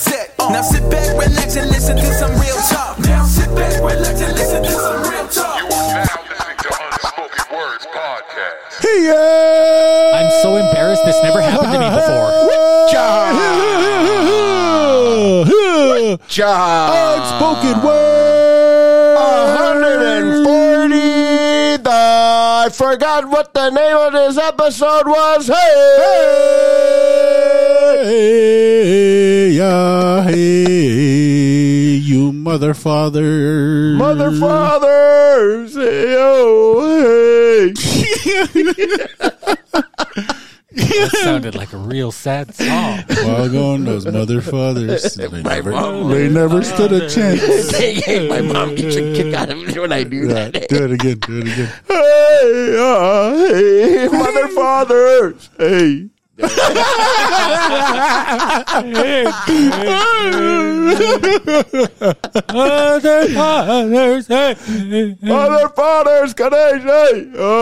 on set. Now sit back, relax, and listen to some real talk. Now sit back, relax, and listen to some real talk. You are now listening to Unspoken Words Podcast. Yeah. I'm so embarrassed. This never happened to me before. Job. Job. Unspoken word. 140. The, I forgot what the name of this episode was. Hey. Hey, mother father. Mother fathers. Hey, oh, hey. That sounded like a real sad song. Doggone those mother fathers. They never, they never stood a chance. They, hey, my mom gets a kick out of me when I do Yeah, that. do it again. Do it again. Hey, uh, hey, mother fathers. Hey. Mother, fathers, hey. Mother fathers, can I say? Oh.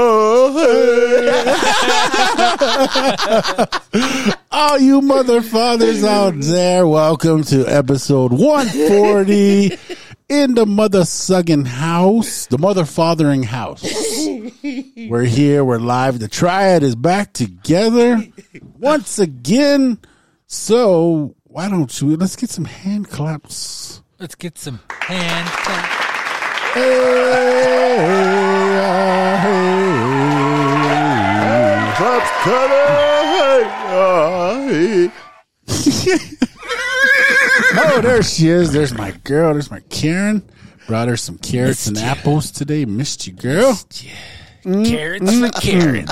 All you mother fathers out there, welcome to episode 140 in the mother sugging house, the mother fathering house. We're here, we're live. The triad is back together once again. So, why don't you let's get some hand claps. Let's get some hand claps. Hey, hey. Claps, cut it. Hey, hey. Oh, there she is. There's my girl. There's my Karen. Brought her some carrots and apples today. Missed you, girl. Mm-hmm. Carrots for Karen.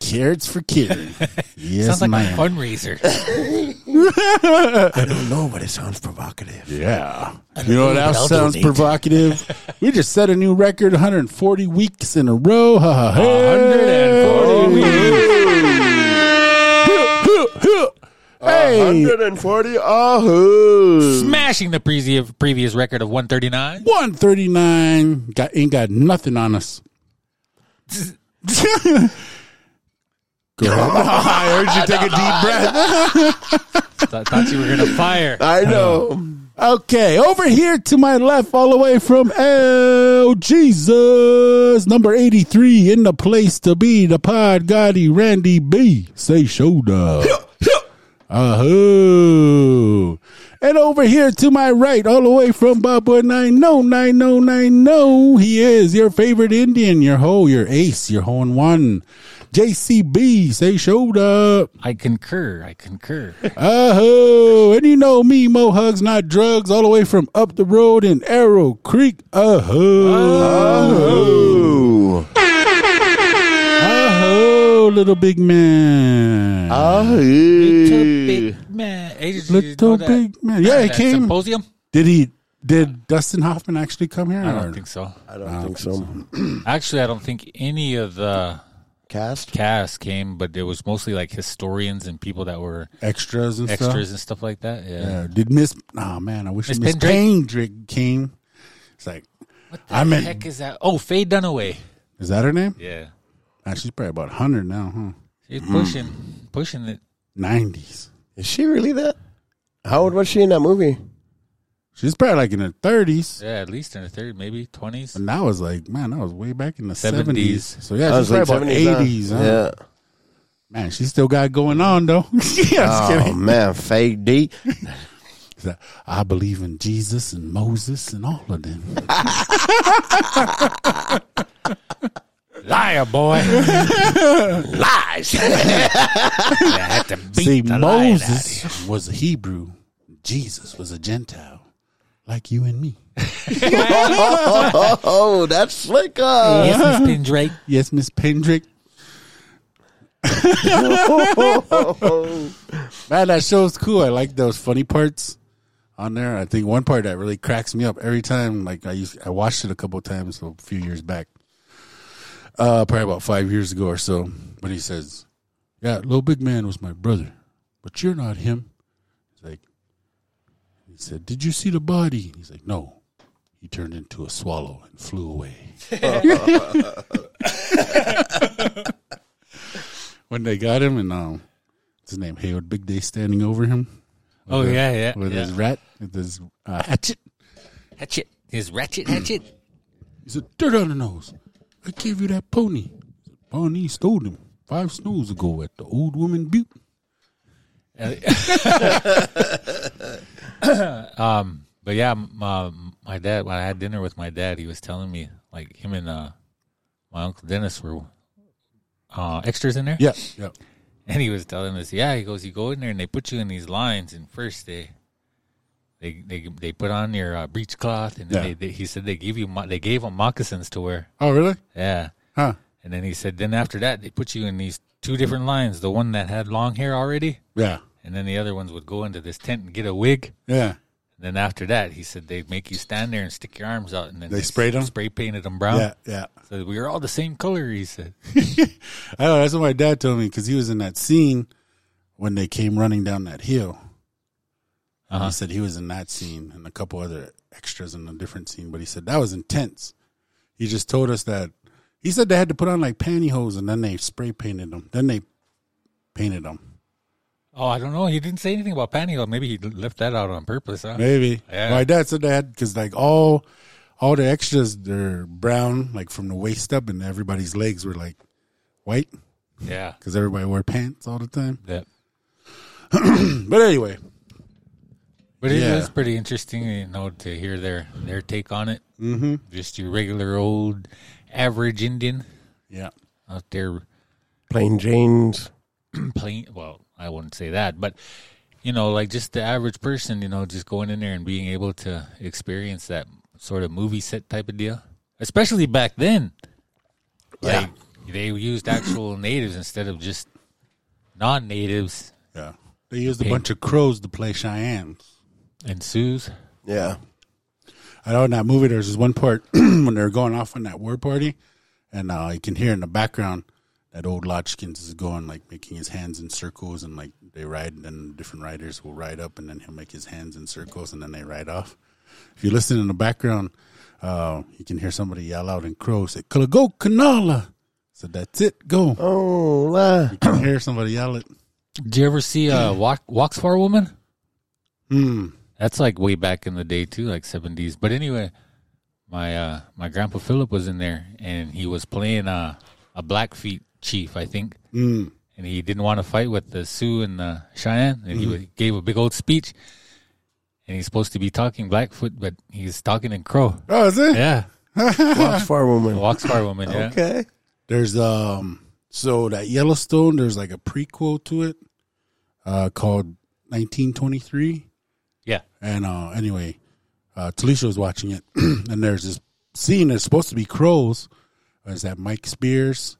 Carrots for Karen. Yes, Sounds like ma'am. a fundraiser. I don't know, but it sounds provocative. Yeah. You know what else sounds donate. provocative? we just set a new record 140 weeks in a row. Ha ha. Hey. 140 Hey. 140 ahoo. Smashing the previous previous record of 139. 139. Got, ain't got nothing on us. Go ahead. I heard you take a deep breath. Thought, thought you were gonna fire. I know. Okay, over here to my left, all the way from El Jesus, number 83, in the place to be, the Pod Gotti Randy B. Say shoulder. Ahoo. And over here to my right, all the way from Baba 909090, he is your favorite Indian, your hoe, your ace, your hole in one. JCB, say showed up. I concur. I concur. Oh, and you know me, Mo Hugs, not drugs, all the way from up the road in Arrow Creek. Uh-huh. Oh, Ahoo. oh, little big man. Little big man. Hey, did little big man. Yeah, he came. Symposium? Did he? Did Dustin Hoffman actually come here? I don't think so. I don't think so. Actually, I don't think any of the Cast? cast came, but it was mostly like historians and people that were Extras and extras stuff. and stuff like that. Yeah. Yeah. Did Miss? Oh man, I wish Miss Miss Pendrick? Pendrick came. It's like, What the I meant- heck is that? Oh, Faye Dunaway. is that her name? Yeah. Ah, she's probably about hundred now, huh? She's pushing, pushing it. Nineties. Is she really that? How old was she in that movie? She's probably like in her thirties. Yeah, at least in her third, maybe twenties. And that was like, man, that was way back in the 70s. seventies. So yeah, I she's was probably like about 70s, eighties. Huh? Yeah. Man, she still got it going on though. yeah, just Oh, kidding. man. Fake D. She's like, I believe in Jesus and Moses and all of them. Liar, boy. Lies. I had to beat See, the lion out of you. Moses was a Hebrew. Jesus was a Gentile, like you and me. oh, that's slick. Uh, Yes, Miss Pindrake. Yes, Miss Pendrick. Man, that show's cool. I like those funny parts on there. I think one part that really cracks me up every time. Like I used, I watched it a couple times a few years back, uh, probably about five years ago or so. But he says, "Yeah, little big man was my brother, but you're not him." He's like, he said, "Did you see the body?" He's like, "No." He turned into a swallow and flew away. when they got him, and um, his name? Hayward Big Day standing over him. Oh the- yeah, yeah. with yeah. his rat, with his uh, hatchet. hatchet. His ratchet hatchet. He said, "Dirt on the nose. I gave you that pony. Pony stole him five snows ago at the old woman butte." um, but yeah, my, my dad. When I had dinner with my dad, he was telling me like him and uh, my uncle Dennis were uh, extras in there. Yeah, yeah. And he was telling us, yeah, he goes, you go in there and they put you in these lines, and first they they they they put on your uh, breechcloth, and then Yeah. they, they, he said they give you mo- they gave him moccasins to wear. Oh, really? Yeah, Huh? and then he said, then after that they put you in these two different lines. The one that had long hair already, Yeah, and then the other ones would go into this tent and get a wig. yeah. And then after that, he said they'd make you stand there and stick your arms out, and then They sprayed them spray painted them brown. Yeah, yeah. So we were all the same color. He said, I know that's what my dad told me because he was in that scene when they came running down that hill. And Uh-huh. He said he was in that scene and a couple other extras in a different scene, but he said that was intense. He just told us that he said they had to put on like pantyhose and then they spray painted them. Then they painted them. "Oh, I don't know. He didn't say anything about pantyhose. Maybe he left that out on purpose. Huh? Maybe. Yeah. My dad said that because like all all the extras they're brown like from the waist up and everybody's legs were like white Yeah, because everybody wore pants all the time. that. But anyway, But it is Yeah. pretty interesting, you know, to hear their their take on it. Mm-hmm. Just your regular old average Indian yeah. out there Plain Jane's. playing. Well, I wouldn't say that, but you know, like just the average person, you know, just going in there and being able to experience that sort of movie set type of deal, especially back then. Yeah. Like they used actual natives instead of just non-natives Yeah. They used a bunch of crows to play Cheyennes. And Sioux. Yeah. I know in that movie there's this one part when they're going off on that war party, and uh, you can hear in the background that old Lodge Skins is going like making his hands in circles, and like they ride, and then different riders will ride up, and then he'll make his hands in circles, and then they ride off. If you listen in the background, uh, you can hear somebody yell out in crow, say "Go Kanala." So that's it. Go. Oh, la. You can hear somebody yell it. Do you ever see uh, Walk, Walks for a Woman? Hmm. That's like way back in the day too, like seventies. But anyway, my uh my grandpa Philip was in there and he was playing uh, a Blackfeet chief, I think. Mm. And he didn't want to fight with the Sioux and the Cheyenne, and he gave a big old speech. And he's supposed to be talking Blackfoot, but he's talking in Crow. Oh, is it? Yeah, Fox Far Woman. Walks Far Woman. Yeah, Okay. There's um so that Yellowstone there's like a prequel to it uh called 1923 yeah. and uh anyway uh Talisha was watching it and there's this scene that's supposed to be crows is that Mike Spears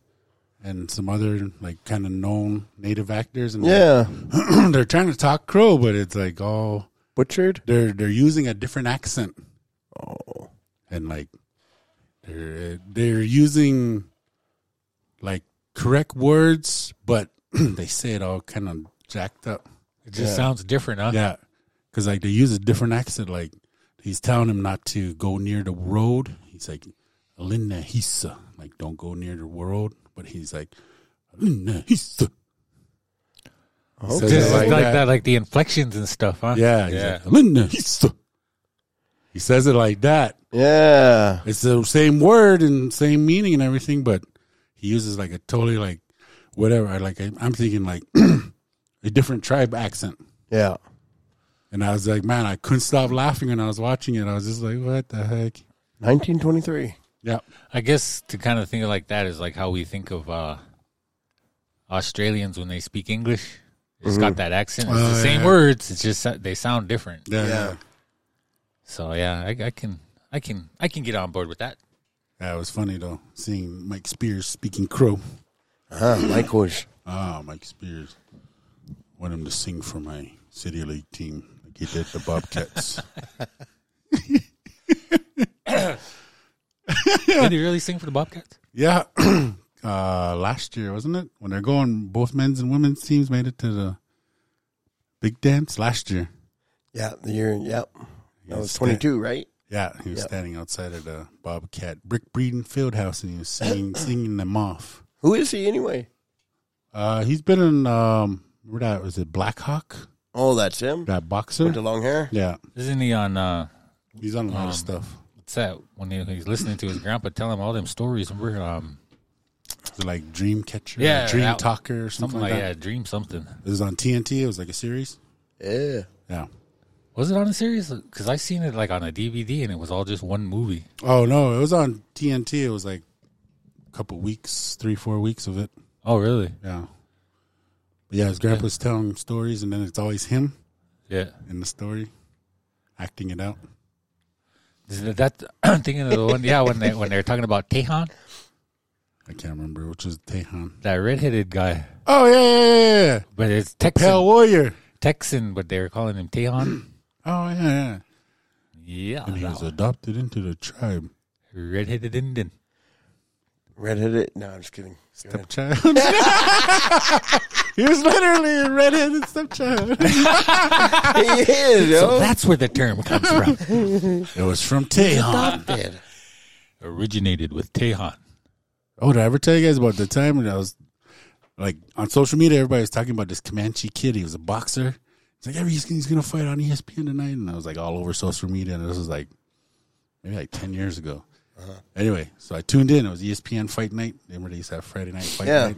and some other like kind of known native actors and Yeah. they're, they're trying to talk crow but it's like all Butchered. they're they're using a different accent oh and like they're they're using like correct words but they say it all kind of jacked up It just sounds different, huh? yeah because like they use a different accent like he's telling him not to go near the road he's like Linda Hisa like don't go near the road but he's like Linda Hisa He says Just it like, like that. that. like the inflections and stuff, huh? yeah he's yeah. like, Linda Hisa he says it like that Yeah. It's the same word and same meaning and everything, but he uses like a totally like whatever. I Like I- I'm thinking like a different tribe accent, Yeah. And I was like, man, I couldn't stop laughing when I was watching it. I was just like, what the heck? 1923. Yeah, I guess to kind of think of like that is like how we think of uh, Australians when they speak English. It's got that accent. It's Oh, the same yeah. words. It's just they sound different. yeah, yeah. Yeah. So yeah, I, I can, I can, I can get on board with that. Yeah, it was funny though seeing Mike Spears speaking Crow. Uh-huh. Mike was. Ah, Mike Spears. Want him to sing for my city league team like he did the Bobcats. Did he really sing for the Bobcats? Yeah, uh, last year wasn't it when they're going? Both men's and women's teams made it to the big dance last year. Yeah. The year. Yep. That was He's 22, right? Yeah, he was Yep. standing outside of the Bobcat Brick Breeden field house and he was singing singing them off. Who is he anyway? Uh, he's been in um, where that was it Black Hawk? Oh, that's him That boxer. with the long hair. Yeah, Isn't he on? uh he's on a lot Um, of stuff. What's that? When he, he's listening to his grandpa tell him all them stories, and we're um Is it like Dream Catcher? Yeah, Dream that- Talker or something, something like like that. yeah, dream something. It was on TNT. It was like a series. Yeah. Yeah. Was it on a series? Because I seen it like on a DVD, and it was all just one movie. Oh no, it was on TNT. It was like a couple weeks, three, four weeks of it. Oh, really? Yeah. But yeah, his grandpa's telling stories, and then it's always him Yeah. in the story, acting it out. That I'm thinking of the one? Yeah, when they when they're talking about Tehan, I can't remember which is Tehan. that redheaded guy, Oh yeah, yeah, yeah, yeah. but it's Texan. Pale Warrior. Texan, but they were calling him Tehan. Oh yeah, yeah. yeah, And he was one. adopted into the tribe. redheaded Indian. Redheaded. No, I'm just kidding. Go ahead. Stepchild. he was literally a redheaded stepchild. he is, yo. So that's where the term comes from. It was from Tehan. Adopted. Originated with Tehan. Oh, did I ever tell you guys about the time when I was like on social media? Everybody was talking about this Comanche kid. He was a boxer. It's like, every he's, he's gonna fight on ESPN tonight, and I was like all over social media. And this was like maybe like ten years ago. Uh-huh. Anyway, so I tuned in. It was ESPN Fight Night. Remember they used to have Friday Night Fight Yeah. Night.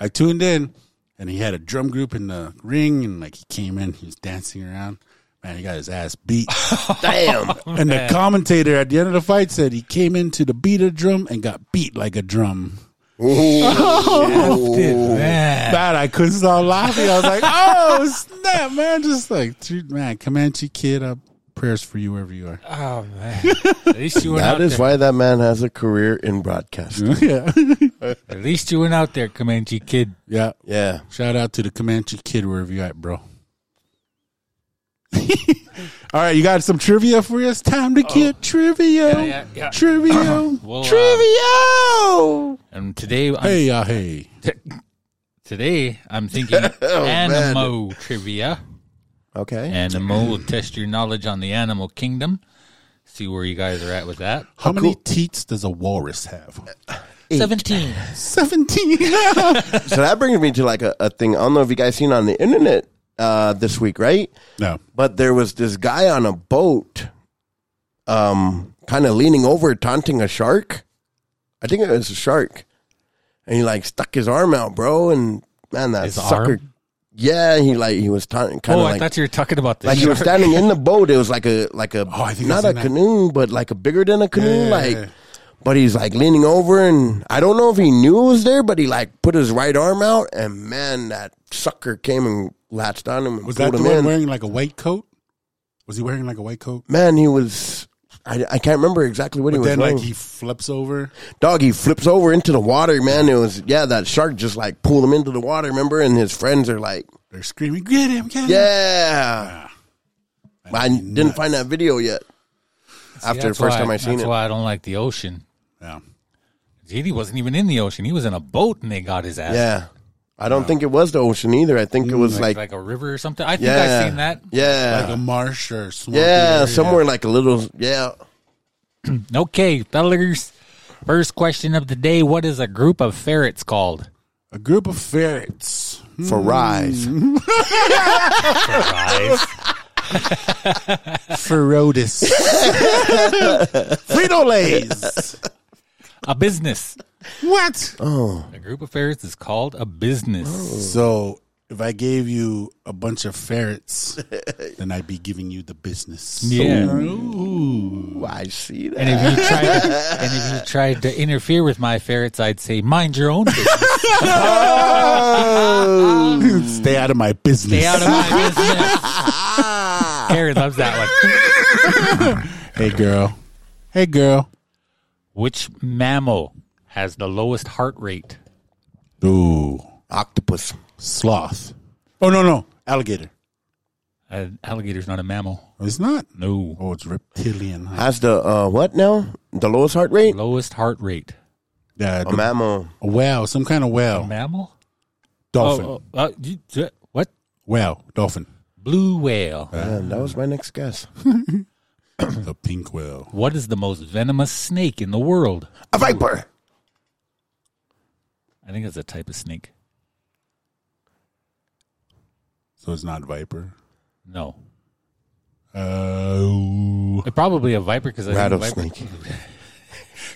I tuned in, and he had a drum group in the ring, and like he came in, he was dancing around. Man, he got his ass beat. Damn. and the commentator at the end of the fight said he came into the beat of drum and got beat like a drum. Oh, Man. Man, I couldn't stop laughing. I was like, "Oh snap, man!" Just like, dude, man, Comanche kid, up prayers for you wherever you are. Oh man. At least you went That out is there. why that man has a career in broadcasting. yeah, At least you went out there, Comanche kid. yeah. Yeah. Shout out to the Comanche kid wherever you at, bro. All right, you got some trivia for us? Time to get trivia. Yeah, yeah, yeah. Trivia. Well, uh, Trivia. and today, I'm, hey, uh, hey. today I'm thinking Oh, Animo trivia. Okay. Animo will test your knowledge on the animal kingdom. See where you guys are at with that. How many teats does a walrus have? Seventeen. Seventeen. so that brings me to like a, a thing. I don't know if you guys seen on the internet uh, this week, right? no. But there was this guy on a boat, um, kind of leaning over, taunting a shark. I think it was a shark, and he like stuck his arm out, bro. And man, that His sucker. arm? Yeah, he like he was taunting, kind of. Oh, of I like thought you were talking about the like he was standing in the boat. It was like a like a Oh, I think not a seen that. canoe, but like a bigger than a canoe. Yeah, yeah, like, yeah. but he's like leaning over, and I don't know if he knew it was there, but he like put his right arm out, and man, that sucker came and latched on him and Was that pulled the him one in. wearing like a white coat? Was he wearing like a white coat? man, he was. I, I can't remember exactly what But he was then wearing. like he flips over. Dog, he flips over into the water, man. It was yeah, that shark just like pulled him into the water. Remember, and his friends are like, They're screaming, "Get him! Get him!" yeah. I didn't find that video yet. After the first time I seen That's it, why I don't like the ocean. Yeah. JD wasn't even in the ocean. He was in a boat and they got his ass. yeah. I don't think it was the ocean either. I think it was Like, like, like a river or something. I think yeah, I've seen that. Yeah, Like a marsh or swamp. yeah, somewhere like a little yeah. Okay, fellas. First question of the day. What is a group of ferrets called? A group of ferrets. For rise, Ferrodis. Frito Lays. A business. What? Oh. A group of ferrets is called a business. Oh. So if I gave you a bunch of ferrets, then I'd be giving you the business. Yeah. Ooh. I see that. And if you tried to, and if you tried to interfere with my ferrets, I'd say, mind your own business. Stay out of my business. Stay out of my business. Karen loves that one. hey, girl. Hey, girl. Which mammal has the lowest heart rate? Ooh. Octopus. Sloth. Oh, no, no. Alligator. Uh, alligator's not a mammal. It's not. No. Oh, it's reptilian. huh? Has the uh, what now? The lowest heart rate? Lowest heart rate. Yeah, A the- mammal. a whale, some kind of whale. Mammal? Dolphin. Oh, oh, uh, you- uh, what? Whale. Dolphin. Blue whale. Man, that was my next guess. The pink whale. What is the most venomous snake in the world? A viper. I think it's a type of snake. So it's not viper. No. Uh, Probably a viper because I think viper- Rattlesnake.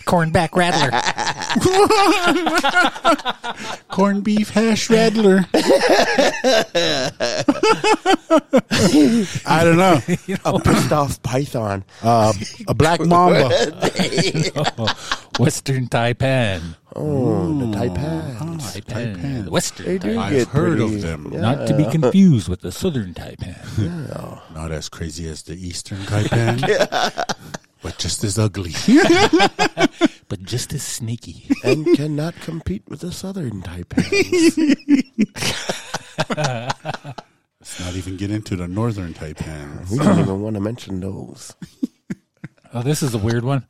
Cornback rattler. corned beef hash rattler. I don't know. A pissed off python. Uh, a black mamba. Western Taipan. Oh, the taipan. Taipan. Taipan. The Western They do Taipan. I've get heard pretty- of them. Not to be confused with the Southern Taipan. Not as crazy as the Eastern Taipan, but just as ugly. but just as sneaky. and cannot compete with the southern taipan. Let's not even get into the Northern Taipan. we don't even want to mention those. Oh, this is a weird one.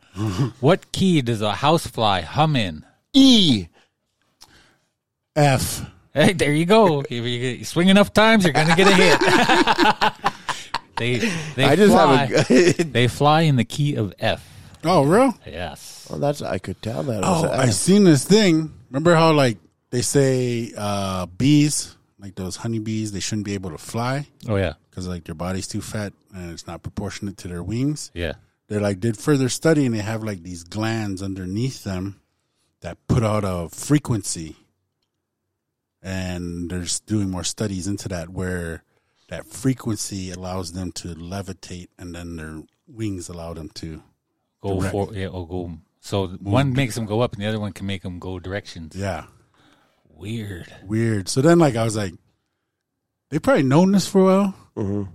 what key does a housefly hum in? E. F. Hey, there you go. If you swing enough times, you're going to get a hit. they they I just fly. have a good. they fly in the key of F. Oh, real? Yes. Well, that's I could tell that. was Oh, a I F. seen this thing. Remember how like they say uh, bees, like those honeybees, they shouldn't be able to fly Oh yeah. because like their body's too fat and it's not proportionate to their wings. Yeah. They like did further study and they have like these glands underneath them that put out a frequency. And there's doing more studies into that where that frequency allows them to levitate and then their wings allow them to Go Direct. for yeah. Or go. So one makes them go up, and the other one can make them go directions. yeah Weird. weird so then like i was like they probably known this for a while Mhm.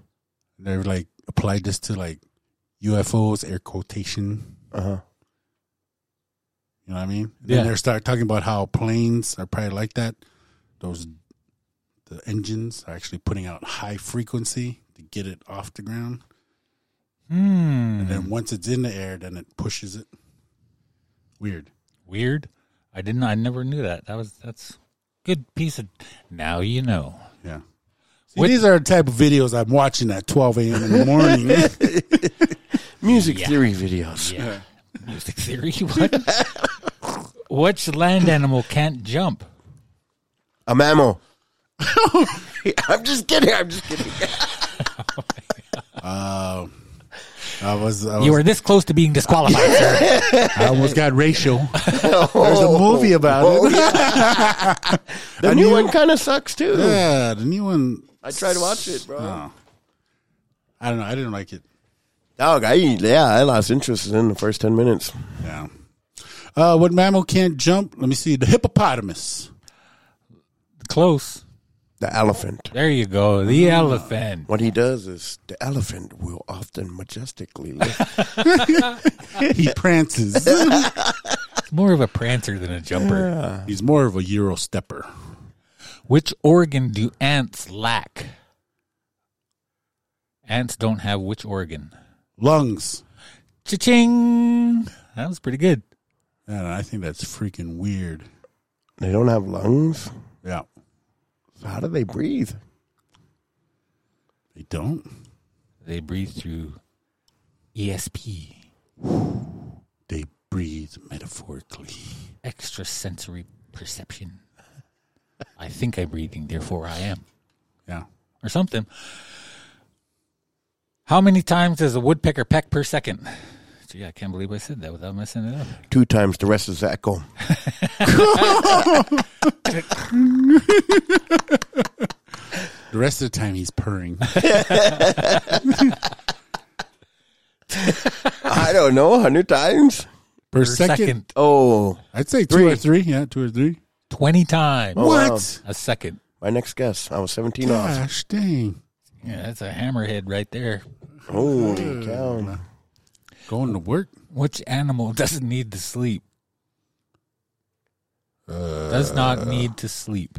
they've like applied this to like ufos air quotation Uh-huh. You know what i mean And Yeah. then they start talking about how planes are probably like that those the engines are actually putting out high frequency to get it off the ground Hmm. and then once it's in the air then it pushes it weird Weird. I didn't. I never knew that. That was that's good piece of. Now you know. yeah See, What- these are the type of videos i'm watching at 12 a.m in the morning Music Yeah. theory videos. Yeah. Music theory. What? Which land animal can't jump? A mammal. I'm just kidding. I'm just kidding. uh, I was, I was You were this close to being disqualified, sir. I almost got racial. There's a movie about Oh, it. yeah. the new one kind of sucks too. Yeah, the new one. I tried to watch it, bro. Oh. I don't know. I didn't like it. Dog, I yeah, I lost interest in the first ten minutes. Yeah. Uh, what mammal can't jump? Let me see. The hippopotamus. Close. The elephant. There you go. The elephant. What he does is the elephant will often majestically lift. He prances. It's more of a prancer than a jumper. He's more of a Euro stepper. Which organ do ants lack? Ants don't have which organ? Lungs. Cha-ching! That was pretty good. Man, I think that's freaking weird. they don't have lungs. Yeah. So how do they breathe? They don't. They breathe through ESP, They breathe metaphorically. extrasensory perception. I think I'm breathing, therefore I am. Yeah. Or something. How many times does a woodpecker peck per second? Gee, I can't believe I said that without messing it up. Two times the rest is echo. The rest of the time he's purring. I don't know, hundred times. Per, Per second, second. Oh, I'd say two Three. or three. Yeah, two or three. 20 times. Oh, wow. what? A second. my next guess. I was seventeen off. Gosh, dang. Yeah, that's a hammerhead right there. Holy cow! Going to work. Which animal doesn't need to sleep? Does not need to sleep.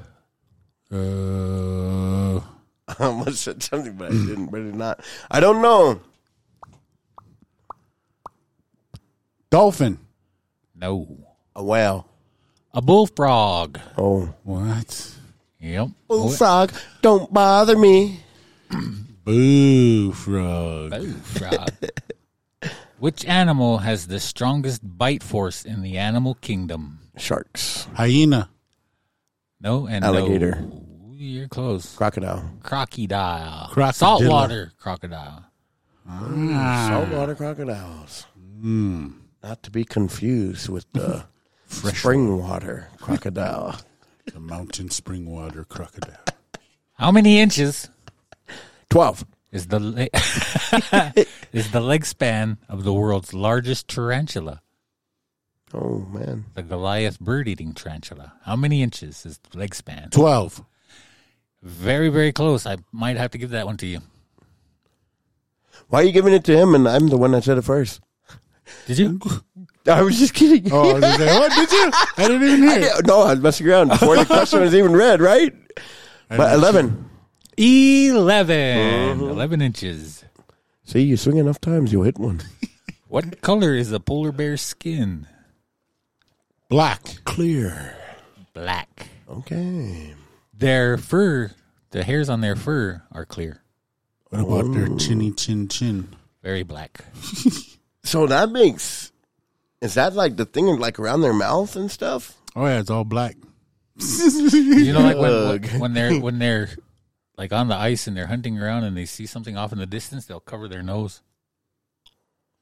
Uh, I almost said something, but I didn't. Really not. I don't know. dolphin. No. A whale. A bullfrog. Oh, What? Yep. bullfrog. Don't bother me. Boo frog. Bullfrog. Which animal has the strongest bite force in the animal kingdom? Sharks. Hyena. No and Alligator. No. You're close. Crocodile. Crocodile. Crocodilla. Saltwater crocodile. Ah. Saltwater crocodiles. Hmm. Not to be confused with the spring water crocodile. The mountain spring water crocodile. How many inches 12. is the le- is the leg span of the world's largest tarantula? Oh, man. The Goliath bird-eating tarantula. How many inches is the leg span? 12. Very, very close. I might have to give that one to you. Why are you giving it to him and I'm the one that said it first? Did you? I was just kidding. Oh, I was gonna what did you? I didn't even hear. it. Yeah, no, I was messing around before the question was even read, right? But 11. 11. 11 inches. See, you swing enough times, you'll hit one. What color is a polar bear's skin? Black. Clear. Black. Okay. Their fur, the hairs on their fur are clear. What about their chinny chin chin? Very black. So that makes. Is that like the thing like around their mouth and stuff? Oh yeah, it's all black. You know, like when, when, when they're when they're like on the ice and they're hunting around and they see something off in the distance, they'll cover their nose,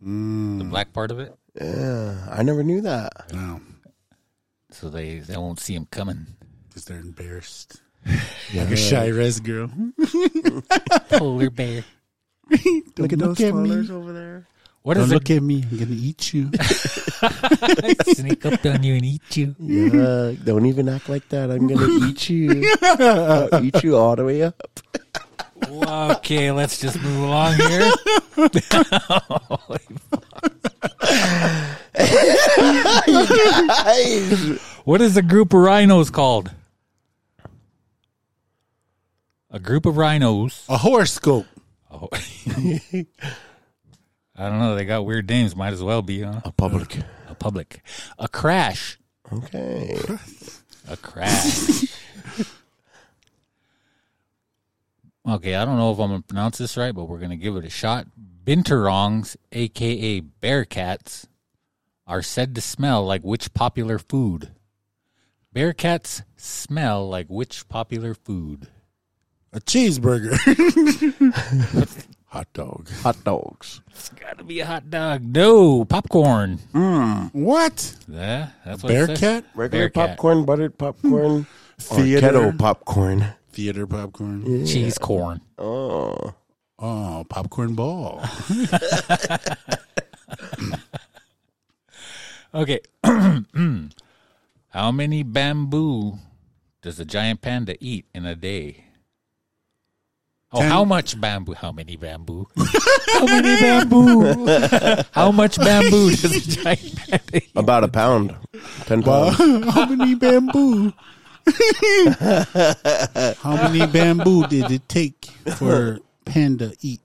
Mm, the black part of it, Yeah, I never knew that. no, so they they won't see him coming. because they're embarrassed. Like a shy res girl. Polar bear. Look at those at me. over there. What Don't is look at me. I'm gonna eat you. it? Sneak up on you and eat you. Yeah, don't even act like that. I'm gonna eat you. I'll eat you all the way up. Okay, let's just move along here. What is a group of rhinos called? A group of rhinos. A horoscope. Oh. I don't know. They got weird names. Might as well be huh? A public. a public. A crash. Okay. A crash. okay, I don't know if I'm gonna pronounce this right, but we're gonna give it a shot. Binturongs, aka bearcats, are said to smell like which popular food? Bearcats smell like which popular food? A cheeseburger. Hot dog. Hot dogs. It's got to be a hot dog. No, popcorn. Hmm. What? Yeah, that's what it says. Bearcat? Regular Bearcat. popcorn, buttered popcorn, hmm. or Theater. kettle popcorn. Theater popcorn. Cheese corn. Oh. Oh, popcorn ball. Okay. How many bamboo does a giant panda eat in a day? Oh, Ten. how much bamboo? How many bamboo? how many bamboo? how much bamboo does a giant panda eat? About a pound. Ten Uh, pounds. how many bamboo? how many bamboo did it take for panda eat?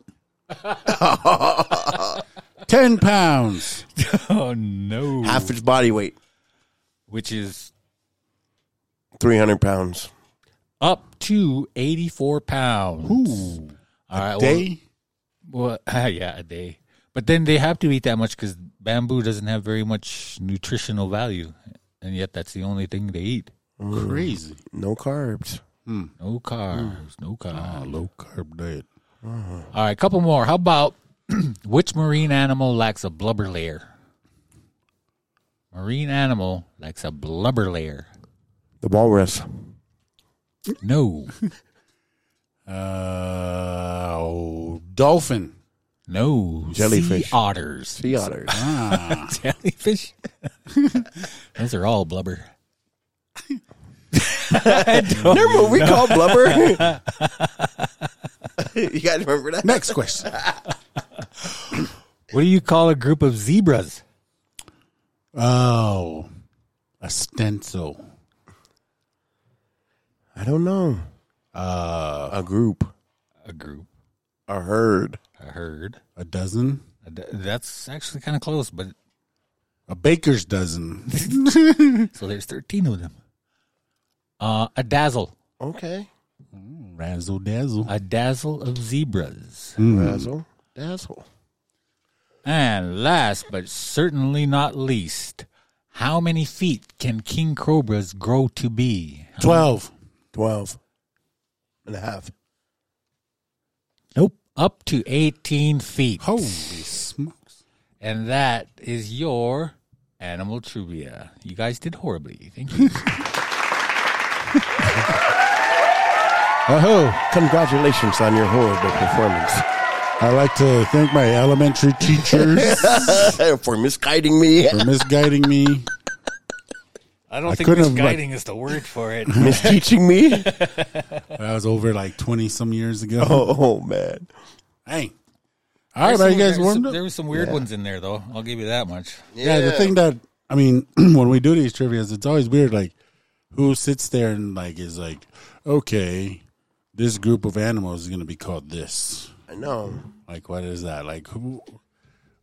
Ten pounds. Oh no! Half its body weight. Which is 300 pounds. Up to eighty-four pounds. Ooh. All right, Day? Well, well, ah, yeah, a day. But then they have to eat that much because bamboo doesn't have very much nutritional value, and yet that's the only thing they eat. Mm. Crazy. No carbs. Hmm. No carbs, mm. no Ah, carbs. low carb diet. Uh-huh. All right, couple more. How about which marine animal lacks a blubber layer? Marine animal lacks a blubber layer. The walrus. No, Uh, oh, dolphin. no. Jellyfish. Sea otters. Sea otters. Ah. Jellyfish. Those are all blubber. Their movie called Blubber. you guys remember that? Next question. What do you call a group of zebras? Oh, a stencil. I don't know. Uh, a group. A group, A herd. a herd. A dozen. A d- That's actually kind of close, but A baker's dozen. so there's 13 of them. Uh, a dazzle. Okay. Razzle dazzle. A dazzle of zebras. Razzle. Dazzle. And last but certainly not least, how many feet can king cobras grow to be? Twelve. 12. and a half. Nope. Up to 18 feet. Holy smokes! And that is your animal trivia. You guys did horribly. Thank you. Oh, Congratulations on your horrible performance. I like to thank my elementary teachers For misguiding me. for misguiding me. I don't I think couldn't have, misguiding is the word for it. Misteaching me. That was over like twenty some years ago. Oh, oh, man. Hey, all right, man, you guys warmed some, up? There were some weird ones in there, though. I'll give you that much. Yeah, the thing that I mean, when we do these trivia's, it's always weird. Like, who sits there and like is like, okay, this group of animals is going to be called this. I know. Like, what is that? Like, who?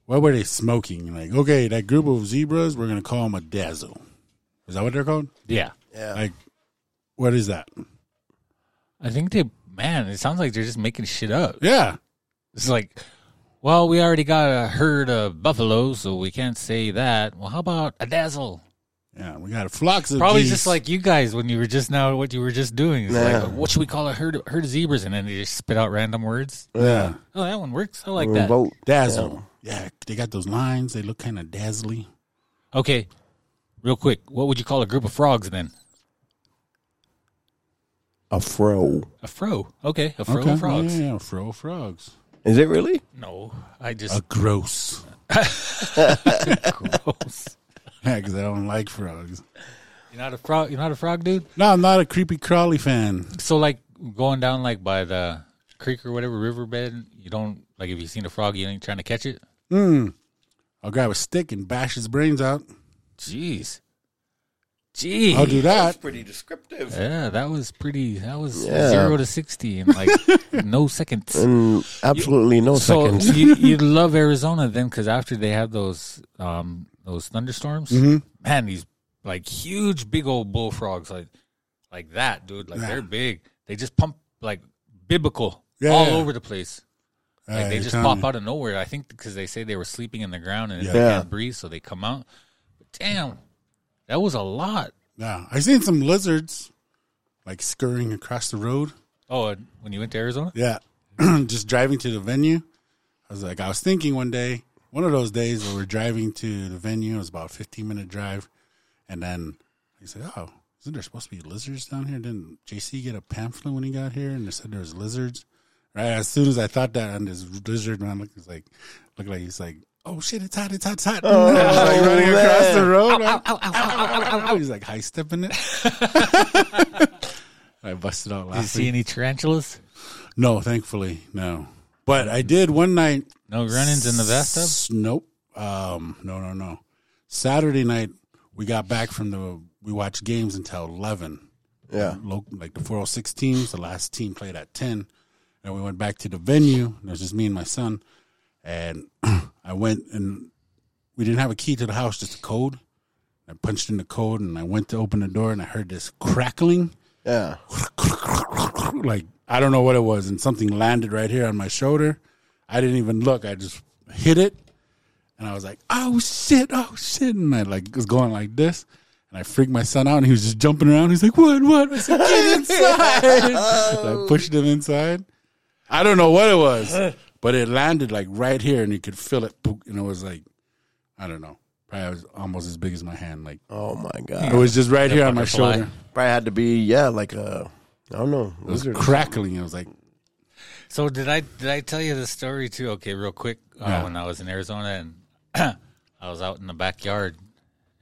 What were they smoking? Like, okay, that group of zebras, we're going to call them a dazzle. Is that what they're called? Yeah. Yeah. Like, what is that? I think they, man, it sounds like they're just making shit up. Yeah, It's like, well, we already got a herd of buffalo, so we can't say that. Well, how about a dazzle? yeah, we got a flocks of Probably geese. just like you guys when you were just now, what you were just doing. It's Yeah. like, what should we call a herd, herd of zebras? And then they just spit out random words. yeah, Oh, that one works. I like that. Vote. dazzle. Yeah, they got those lines. They look kind of dazzly. Okay, real quick, what would you call a group of frogs then? A fro. A fro. Okay, a fro okay, of frogs. yeah, yeah, fro of frogs. Is it really? No, I just a gross. gross. Yeah, because I don't like frogs. You're not a frog. You're not a frog, dude. No, I'm not a creepy crawly fan. So like going down like by the creek or whatever riverbed, you don't like if you seen a frog, you ain't trying to catch it. Mm. I'll grab a stick and bash his brains out. Jeez, Jeez. I'll do that. Pretty descriptive. Yeah, that was pretty. That was Yeah. zero to sixty in like no seconds. And absolutely no So seconds. you you love Arizona then because after they have those um those thunderstorms, Mm-hmm. man, these like huge big old bullfrogs like like that, dude. Like Yeah. they're big. They just pump like biblical Yeah, all yeah. over the place. Like Uh, they just pop me. out of nowhere. I think because they say they were sleeping in the ground and Yeah. they Yeah. can't breathe, so they come out. Damn, that was a lot. Yeah, I seen some lizards like scurrying across the road. Oh, uh, when you went to Arizona, Yeah, just driving to the venue. I was like, I was thinking one day, one of those days where we're driving to the venue. It was about a fifteen minute drive, and then he said, "Oh, isn't there supposed to be lizards down here?" Didn't JC get a pamphlet when he got here, and they said there was lizards? Right as soon as I thought that, and this lizard man looked like, looked like he's like. Oh shit! It's hot! It's hot! It's hot! Oh, like running across the road. like, He's like high stepping it. I busted out did laughing. you see any tarantulas? No, thankfully, no. But I did one night. No run-ins in the bathtub. S- Nope. Um, no, no, no. Saturday night, we got back from the. We watched games until eleven. Yeah. Lo- like the four hundred six teams. The last team played at ten, and we went back to the venue. It was just me and my son, and I went and we didn't have a key to the house, just a code. I punched in the code, and I went to open the door, and I heard this crackling Yeah. like I don't know what it was, and something landed right here on my shoulder. I didn't even look. I just hit it, and I was like, "Oh shit! Oh shit!" And I like was going like this, and I freaked my son out, and he was just jumping around. He's like, "What? What?" I said, "Get inside!" I pushed him inside. I don't know what it was, but it landed like right here, and you could feel it, poop, and it was like, I don't know, probably was almost as big as my hand. Like Oh my god, it was just right here on my butterfly. shoulder. Probably had to be yeah, like a I don't know. It was crackling. It was like, So did I did I tell you the story too? Okay, real quick. Uh, Yeah. When I was in Arizona and I was out in the backyard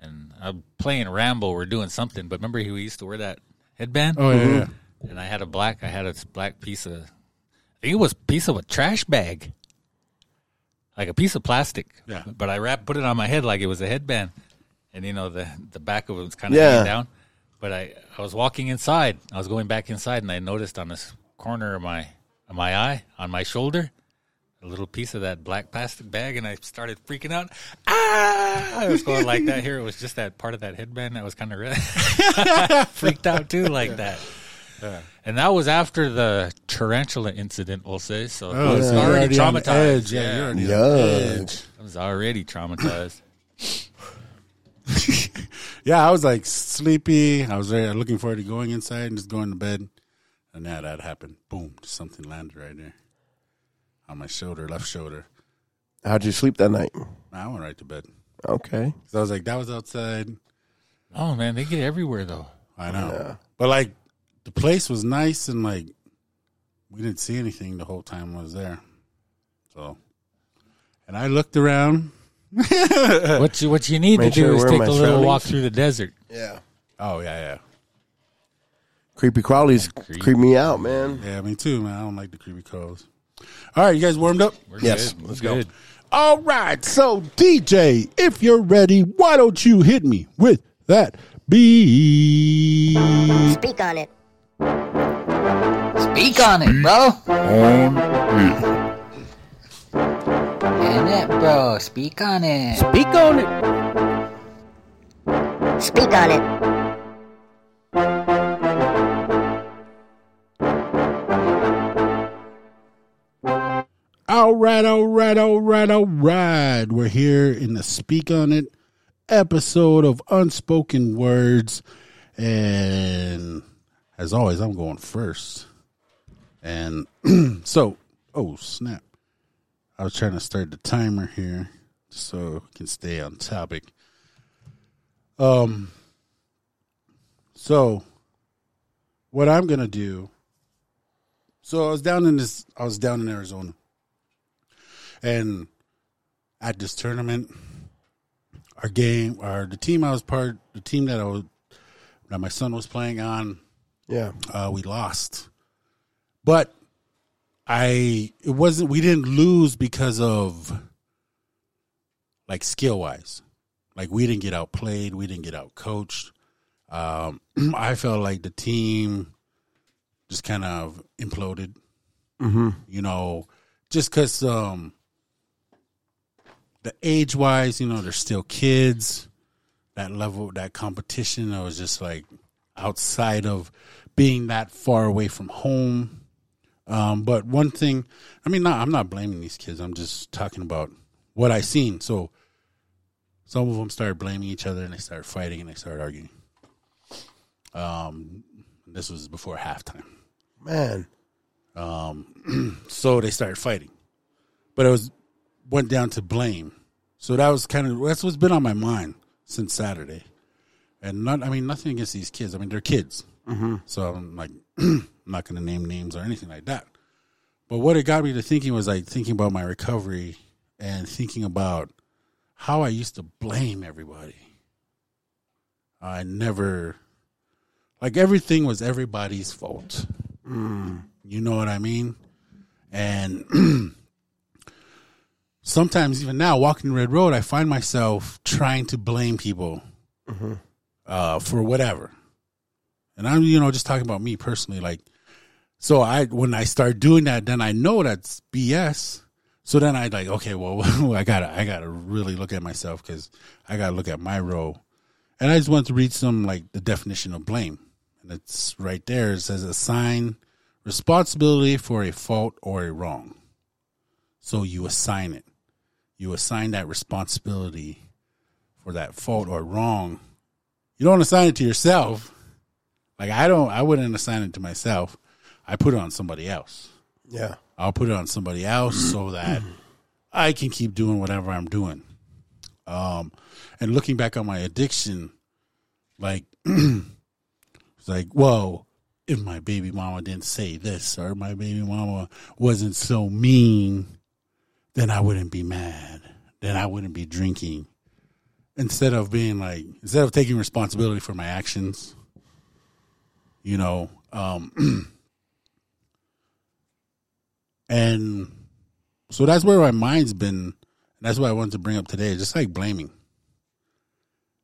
and I'm playing Rambo. We're doing something, but remember he used to wear that headband? oh yeah, yeah. And I had a black. I had a black piece of. I think it was a piece of a trash bag, like a piece of plastic. Yeah. But I wrapped, put it on my head like it was a headband, and you know the the back of it was kind of Yeah. down. But I I was walking inside. I was going back inside, and I noticed on this corner of my of my eye on my shoulder. A little piece of that black plastic bag, and I started freaking out. Ah! I was going like that. Here, it was just that part of that headband that was kind of red. freaked out too, like that. And that was after the tarantula incident, we'll say. So I oh, was Oh, you're already traumatized. edge. Yeah, Yeah, you're already on edge. I was already traumatized. Yeah, I was like sleepy. I was very looking forward to going inside and just going to bed. And now that happened. Boom, something landed right there on my shoulder, left shoulder. How'd you sleep that night? I went right to bed. Okay. So I was like, that was outside. Oh man, they get everywhere though. I know. But like the place was nice and like we didn't see anything the whole time I was there. So and I looked around. what you what you need Make to sure do to is take a little walk through the desert. Yeah. Oh yeah, yeah. Creepy crawlies Creep. creep me out, man. Yeah, me too, man. I don't like the creepy calls. All right, you guys warmed up? We're Yes, good. let's We're go. good. All right, so DJ, if you're ready, why don't you hit me with that beat? Speak on it. Speak on it, bro. On it, bro. Speak on it. Speak on it. Speak on it. All right, all right, all right, all right. We're here in the Speak on It episode of Unspoken Words. And as always, I'm going first. And so, oh, snap. I was trying to start the timer here so can stay on topic. Um, so what I'm going to do. So I was down in this, I was down in Arizona and at this tournament, our game, our the team I was part, the team that I was that my son was playing on, Yeah. uh, we lost. But I, it wasn't. We didn't lose because of like skill wise. Like we didn't get outplayed, we didn't get out coached. Um, I felt like the team just kind of imploded. Mm-hmm. You know, just because um, the age wise, you know, they're still kids. That level, that competition, I was just like outside of being that far away from home. Um, but one thing, I mean, not, I'm not blaming these kids. I'm just talking about what I seen. So some of them started blaming each other and they started fighting and they started arguing. Um, this was before halftime. Man. Um, So they started fighting, but it was went down to blame. So that was kind of that's what's been on my mind since Saturday, and not I mean nothing against these kids. I mean they're kids, mm-hmm. so I'm like I'm not going to name names or anything like that. But what it got me to thinking was like thinking about my recovery and thinking about how I used to blame everybody. I never like everything was everybody's fault. You know what I mean? And sometimes, even now, walking Red Road, I find myself trying to blame people uh, for whatever. And I'm, you know, just talking about me personally. Like, so I, when I start doing that, then I know that's BS. So then I like, okay, well, I gotta, I gotta really look at myself because I gotta look at my role. And I just want to read some like the definition of blame, and it's right there. It says assign responsibility for a fault or a wrong. So you assign it. You assign that responsibility for that fault or wrong. You don't assign it to yourself. Like I don't I wouldn't assign it to myself. I put it on somebody else. Yeah. I'll put it on somebody else so that I can keep doing whatever I'm doing. Um, and looking back on my addiction, like it's like, whoa, if my baby mama didn't say this or my baby mama wasn't so mean, then I wouldn't be mad. Then I wouldn't be drinking. Instead of being like, instead of taking responsibility for my actions, you know, um, and so that's where my mind's been. And that's what I wanted to bring up today, just like blaming.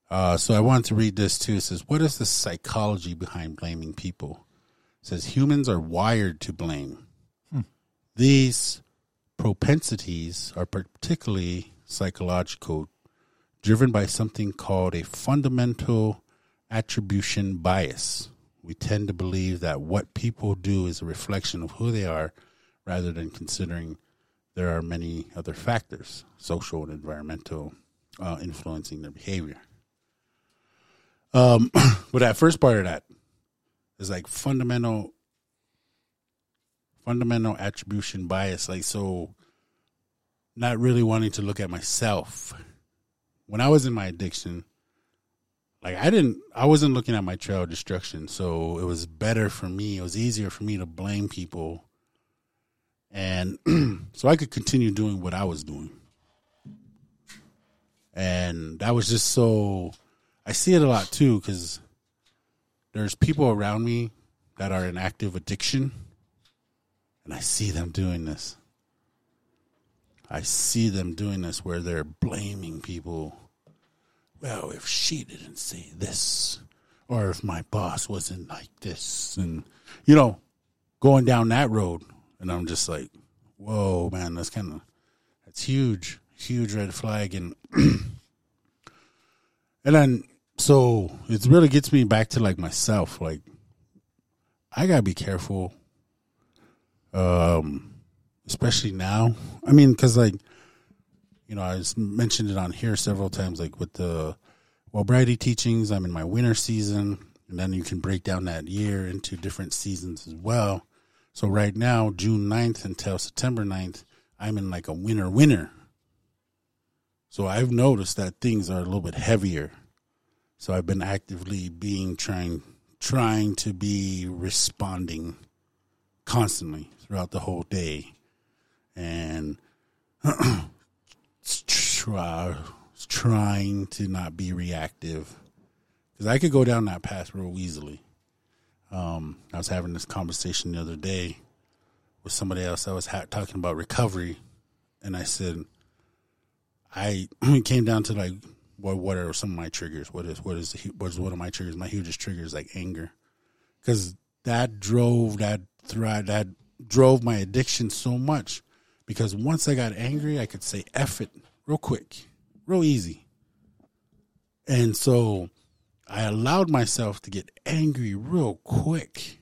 Uh, so I wanted to read this too. It says, What is the psychology behind blaming people? It says, Humans are wired to blame. These propensities are particularly psychological, driven by something called a fundamental attribution bias. We tend to believe that what people do is a reflection of who they are rather than considering there are many other factors, social and environmental, uh, influencing their behavior. Um, but that first part of that is like fundamental fundamental attribution bias. Like so, not really wanting to look at myself. When I was in my addiction, like I didn't, I wasn't looking at my trail of destruction. So it was better for me. It was easier for me to blame people, and so I could continue doing what I was doing. And that was just so. I see it a lot too because there's people around me that are in active addiction, and I see them doing this. I see them doing this where they're blaming people. Well, if she didn't say this, or if my boss wasn't like this, and you know, going down that road, and I'm just like, whoa, man, that's kind of that's huge, huge red flag, and and then so it really gets me back to like myself, like I gotta be careful, um, especially now. I mean, because like you know, I mentioned it on here several times, like with the Wellbriety teachings. I'm in my winter season, and then you can break down that year into different seasons as well. So right now, June 9th until September 9th, I'm in like a winter winter. So I've noticed that things are a little bit heavier. So I've been actively being trying trying to be responding constantly throughout the whole day. And try, trying to not be reactive because I could go down that path real easily. Um, I was having this conversation the other day with somebody else. I was ha- talking about recovery, and I said, I came down to like, what what are some of my triggers? What is what is what is one of my triggers? My hugest trigger is like anger, because that drove that threat that drove my addiction so much. Because once I got angry, I could say "eff it" real quick, real easy, and so I allowed myself to get angry real quick,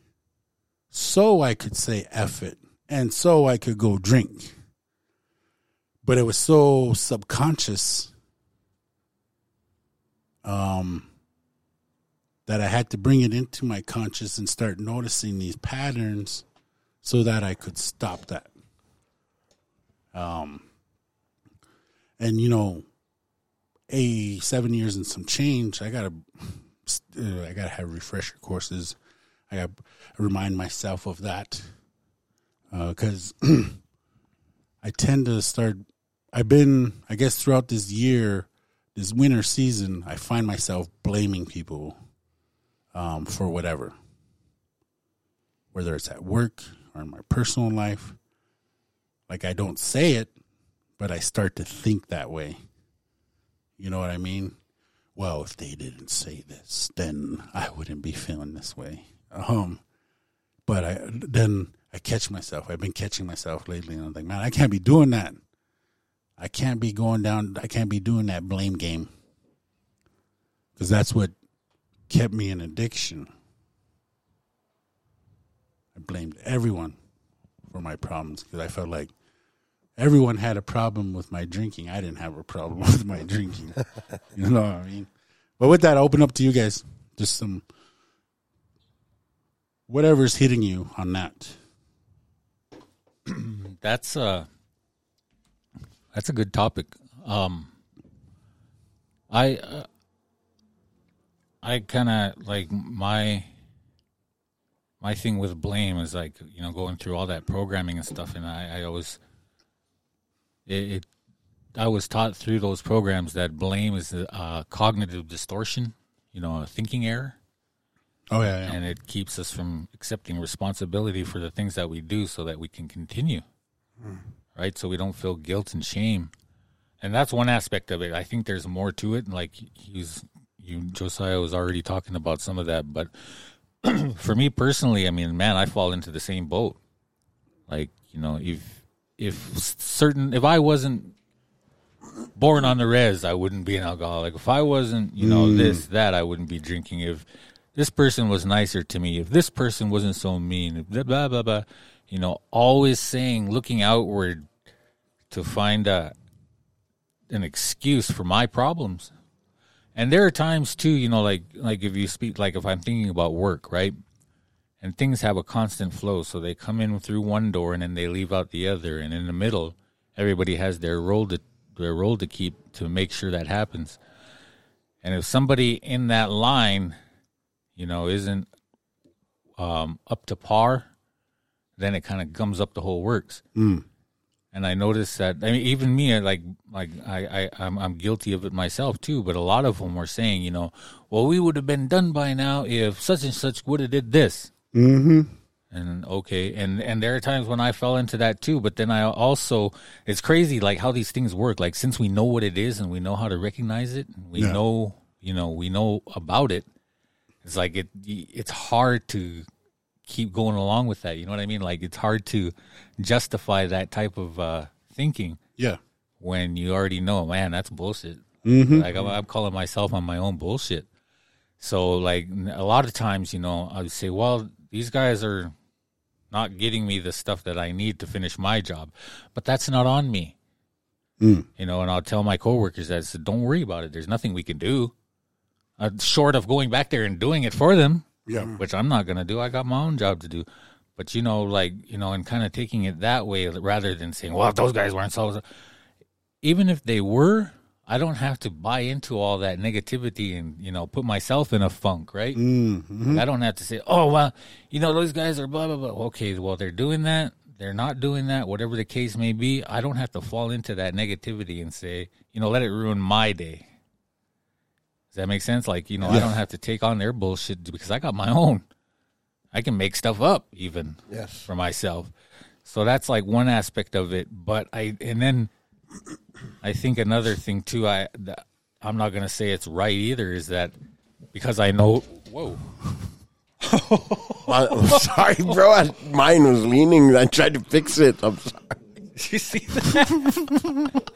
so I could say "eff it," and so I could go drink. But it was so subconscious um, that I had to bring it into my conscious and start noticing these patterns so that I could stop that. Um, and you know, a seven years and some change, I gotta, uh, I gotta have refresher courses. I gotta remind myself of that because I tend to start. I've been, I guess, throughout this year, this winter season, I find myself blaming people um, for whatever, whether it's at work or in my personal life. Like I don't say it, but I start to think that way. You know what I mean? Well, if they didn't say this, then I wouldn't be feeling this way. Um, but I then I catch myself. I've been catching myself lately, and I'm like, man, I can't be doing that. I can't be going down. I can't be doing that blame game because that's what kept me in addiction. I blamed everyone for my problems because I felt like everyone had a problem with my drinking. I didn't have a problem with my drinking. you know what I mean? But with that, I open up to you guys. Just some whatever's hitting you on that. That's uh that's a good topic. Um I uh, I kind of like my my thing with blame is like you know going through all that programming and stuff, and I, I always it, it I was taught through those programs that blame is a uh, cognitive distortion, you know, a thinking error, Oh yeah, yeah. and it keeps us from accepting responsibility for the things that we do, so that we can continue, right? So we don't feel guilt and shame, and that's one aspect of it. I think there's more to it. and Like he's you, Josiah was already talking about some of that, but for me personally, I mean, man, I fall into the same boat. Like you know, if if certain if I wasn't born on the res, I wouldn't be an alcoholic. If I wasn't, you know, hmm. this that, I wouldn't be drinking. If this person was nicer to me, if this person wasn't so mean, blah blah blah, blah you know, always saying, looking outward to find a an excuse for my problems. And there are times too, you know, like like if you speak like if I'm thinking about work, right? And things have a constant flow. So they come in through one door and then they leave out the other, and in the middle, everybody has their role to their role to keep to make sure that happens. And if somebody in that line, you know, isn't um, up to par, then it kind of gums up the whole works. And I noticed that I mean, even me, like like I, I I'm I'm guilty of it myself too. But a lot of them were saying, you know, well, we would have been done by now if such and such would have did this. Mm-hmm. And okay, and and there are times when I fell into that too. But then I also, it's crazy like how these things work. Like since we know what it is and we know how to recognize it, we Yeah. know you know we know about it. It's like it it's hard to keep going along with that. You know what I mean? Like it's hard to justify that type of uh, thinking Yeah. when you already know, man, that's bullshit. Like I'm, I'm calling myself on my own bullshit. So like a lot of times, you know, I would say, well, these guys are not getting me the stuff that I need to finish my job, but that's not on me. You know, and I'll tell my coworkers that, said, don't worry about it. There's nothing we can do, uh, short of going back there and doing it for them Yeah. which I'm not going to do. I got my own job to do. But you know, like you know, and kind of taking it that way rather than saying, "Well, if those guys weren't so," even if they were, I don't have to buy into all that negativity and you know put myself in a funk, right? Mm-hmm. Like, I don't have to say, "Oh, well, you know, those guys are blah blah blah." Okay, well, they're doing that. They're not doing that. Whatever the case may be, I don't have to fall into that negativity and say, you know, let it ruin my day. Does that make sense? Like, you know, I don't have to take on their bullshit because I got my own. I can make stuff up even Yes. for myself. So that's like one aspect of it. But I and then I think another thing too. I that I'm not gonna say it's right either. Is that because I know? Whoa. I'm sorry, bro. I, mine was leaning. I tried to fix it. I'm sorry. you see that?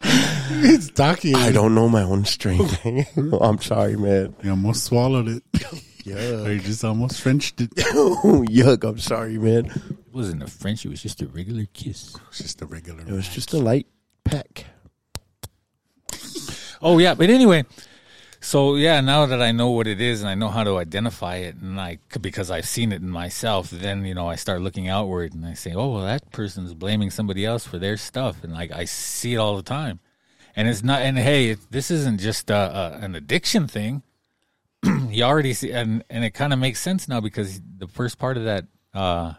It's talking. I don't know my own strength. I'm sorry, man. You almost swallowed it. yeah. Or you just almost Frenched it. Yuck. I'm sorry, man. It wasn't a French. It was just a regular kiss. It's just a regular. It was just a light peck. Oh yeah, but anyway, so yeah, now that I know what it is and I know how to identify it, and I because I've seen it in myself, then you know I start looking outward and I say, oh well, that person's blaming somebody else for their stuff, and like I see it all the time, and it's not. And hey, it, this isn't just an addiction thing. you already see, and and it kind of makes sense now because the first part of that, uh,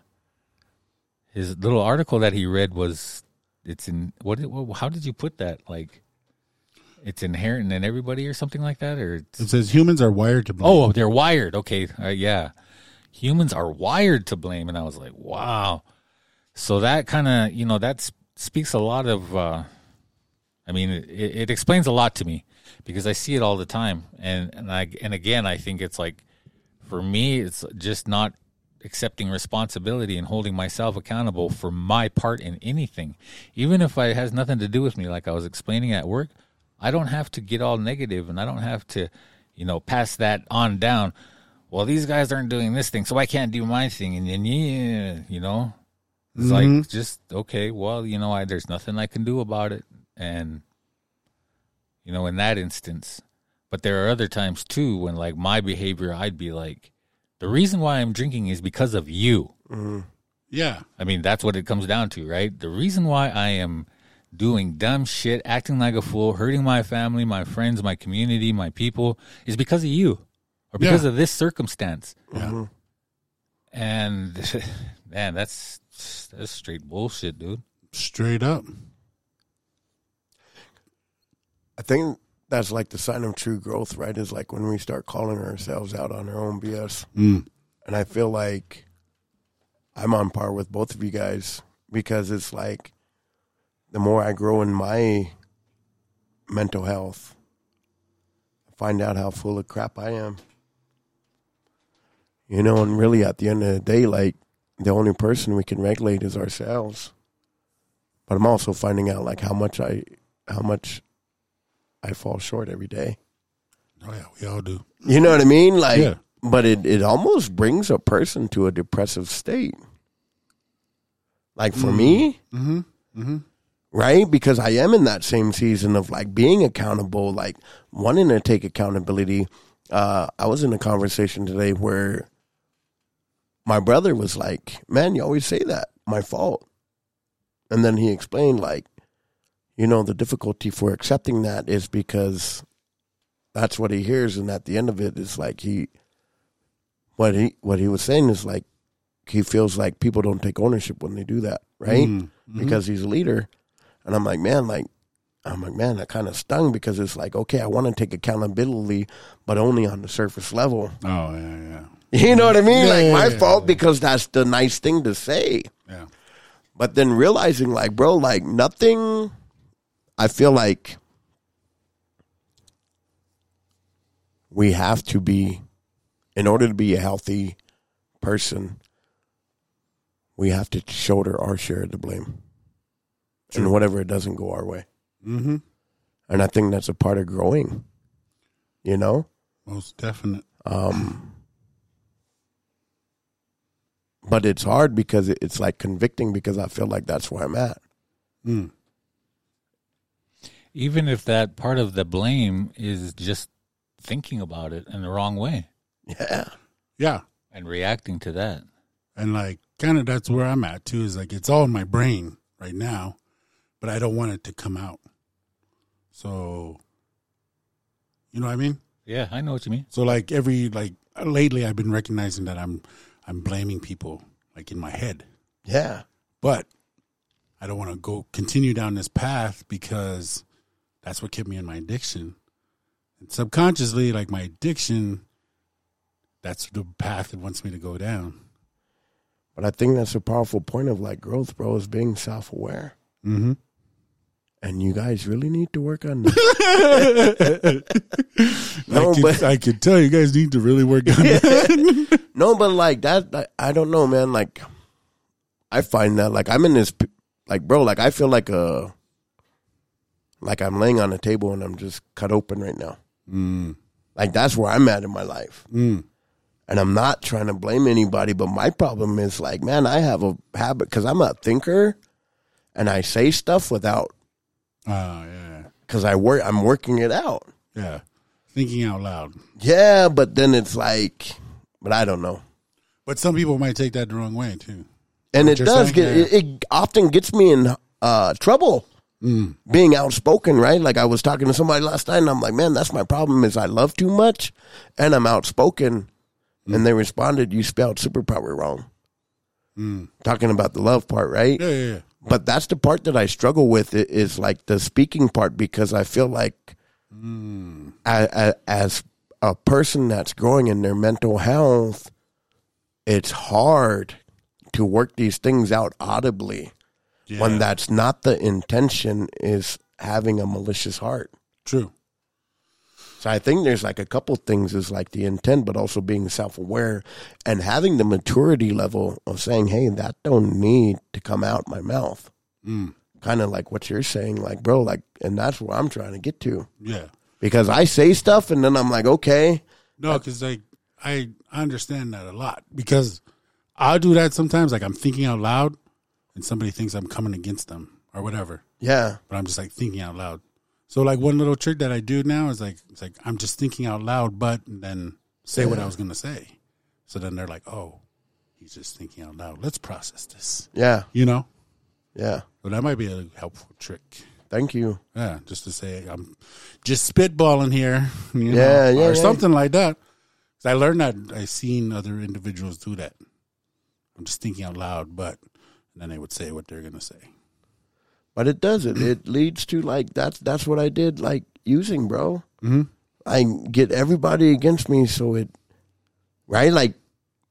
his little article that he read was, it's in what? how did you put that like? it's inherent in everybody or something like that or it's, It says humans are wired to blame. oh they're wired okay uh, yeah humans are wired to blame and i was like wow so that kind of you know that speaks a lot of uh i mean it, it explains a lot to me because i see it all the time and and i and again i think it's like for me it's just not accepting responsibility and holding myself accountable for my part in anything. Even if it has nothing to do with me like i was explaining at work i don't have to get all negative and i don't have to you know pass that on down. Well these guys aren't doing this thing so i can't do my thing. And then yeah you know it's like mm-hmm. just okay well you know I, there's nothing i can do about it. And you know in that instance but there are other times too when like my behavior i'd be like the reason why i'm drinking is because of you mm-hmm. Yeah. I mean, that's what it comes down to, right? The reason why I am doing dumb shit, acting like a fool, hurting my family, my friends, my community, my people is because of you or because Yeah. of this circumstance. Yeah. And man, that's that's straight bullshit, dude. Straight up. I think that's like the sign of true growth, right? Is like when we start calling ourselves out on our own BS. Mm. And I feel like I'm on par with both of you guys because it's like the more I grow in my mental health, I find out how full of crap I am. You know, and really at the end of the day, like the only person we can regulate is ourselves. But I'm also finding out like how much I how much I fall short every day. Oh yeah, we all do. You know what I mean? Like, Yeah. but it, it almost brings a person to a depressive state. Like for me, mm-hmm. Mm-hmm. Mm-hmm. right? Because I am in that same season of like being accountable, like wanting to take accountability. Uh, I was in a conversation today where my brother was like, "Man, you always say that. My fault." And then he explained, like, you know, the difficulty for accepting that is because that's what he hears, and at the end of it, it is like he, what he what he was saying is like, he feels like people don't take ownership when they do that, right? Mm-hmm. Mm-hmm. Because he's a leader, and I'm like, man, like. I'm like, man, that kind of stung because it's like, okay, I want to take accountability, but only on the surface level. Oh yeah, yeah, You know what I mean? Yeah, like yeah, my yeah, fault because that's the nice thing to say. yeah. But then realizing like, bro, like nothing I feel like we have to be in order to be a healthy person, we have to shoulder our share of the blame. And whatever it doesn't go our way. Mm-hmm. And I think that's a part of growing. You know? Most definite. Um, but it's hard because it's like convicting because I feel like that's where I'm at. Mm. Even if that part of the blame is just thinking about it in the wrong way Yeah. Yeah, and reacting to that. and like kind of that's where I'm at too. Is like it's all in my brain right now, but I don't want it to come out. So, you know what I mean? Yeah, I know what you mean. So like every like lately, I've been recognizing that I'm I'm blaming people like in my head, Yeah. but I don't want to go continue down this path because that's what kept me in my addiction. And subconsciously, like my addiction, that's the path it wants me to go down. But I think that's a powerful point of like growth, bro, is being self aware. Mm-hmm. And you guys really need to work on that. No, I, can, but- I could tell you guys need to really work on that. no, but like that, I don't know, man. Like, I find that like I'm in this, like, bro, like I feel like a, like I'm laying on a table and I'm just cut open right now. Mm, Like that's where I'm at in my life. mm, and I'm not trying to blame anybody, but my problem is like, man, I have a habit because I'm a thinker, and I say stuff without oh yeah, because I work. I'm working it out. yeah. Thinking out loud. Yeah, but then it's like, but I don't know, But some people might take that the wrong way too. and it does get it, it often gets me in uh, trouble. Mm. Being outspoken, right? Like I was talking to somebody last night, and I'm like, man, that's my problem is I love too much, and I'm outspoken. Mm. And they responded, "You spelled superpower wrong." Talking about the love part, right? Yeah, yeah, yeah. but that's the part that I struggle with is like the speaking part because I feel like a- a- as a person that's growing in their mental health, it's hard to work these things out audibly yeah. when that's not the intention is having a malicious heart. True. So I think there's like a couple things is like the intent, but also being self aware and having the maturity level of saying, "Hey, that don't need to come out my mouth." Mm. Kind of like what you're saying, like bro, like, and that's where I'm trying to get to Yeah. because I say stuff and then I'm like, okay, No, because like I I understand that a lot because I'll do that sometimes. Like I'm thinking out loud, and somebody thinks I'm coming against them or whatever, yeah, but I'm just like thinking out loud. So like one little trick that I do now is like it's like I'm just thinking out loud, but then say what I was gonna say. So then they're like, oh, he's just thinking out loud. Let's process this. yeah, You know. yeah. So that might be a helpful trick. Thank you. Yeah, just to say I'm just spitballing here, you know, Yeah, yeah, or yeah. something like that. I learned that I've seen other individuals do that. I'm just thinking out loud, but then they would say what they're gonna say. But it doesn't. It leads to like that's that's what I did like using, bro. Mm-hmm. I get everybody against me, so it right like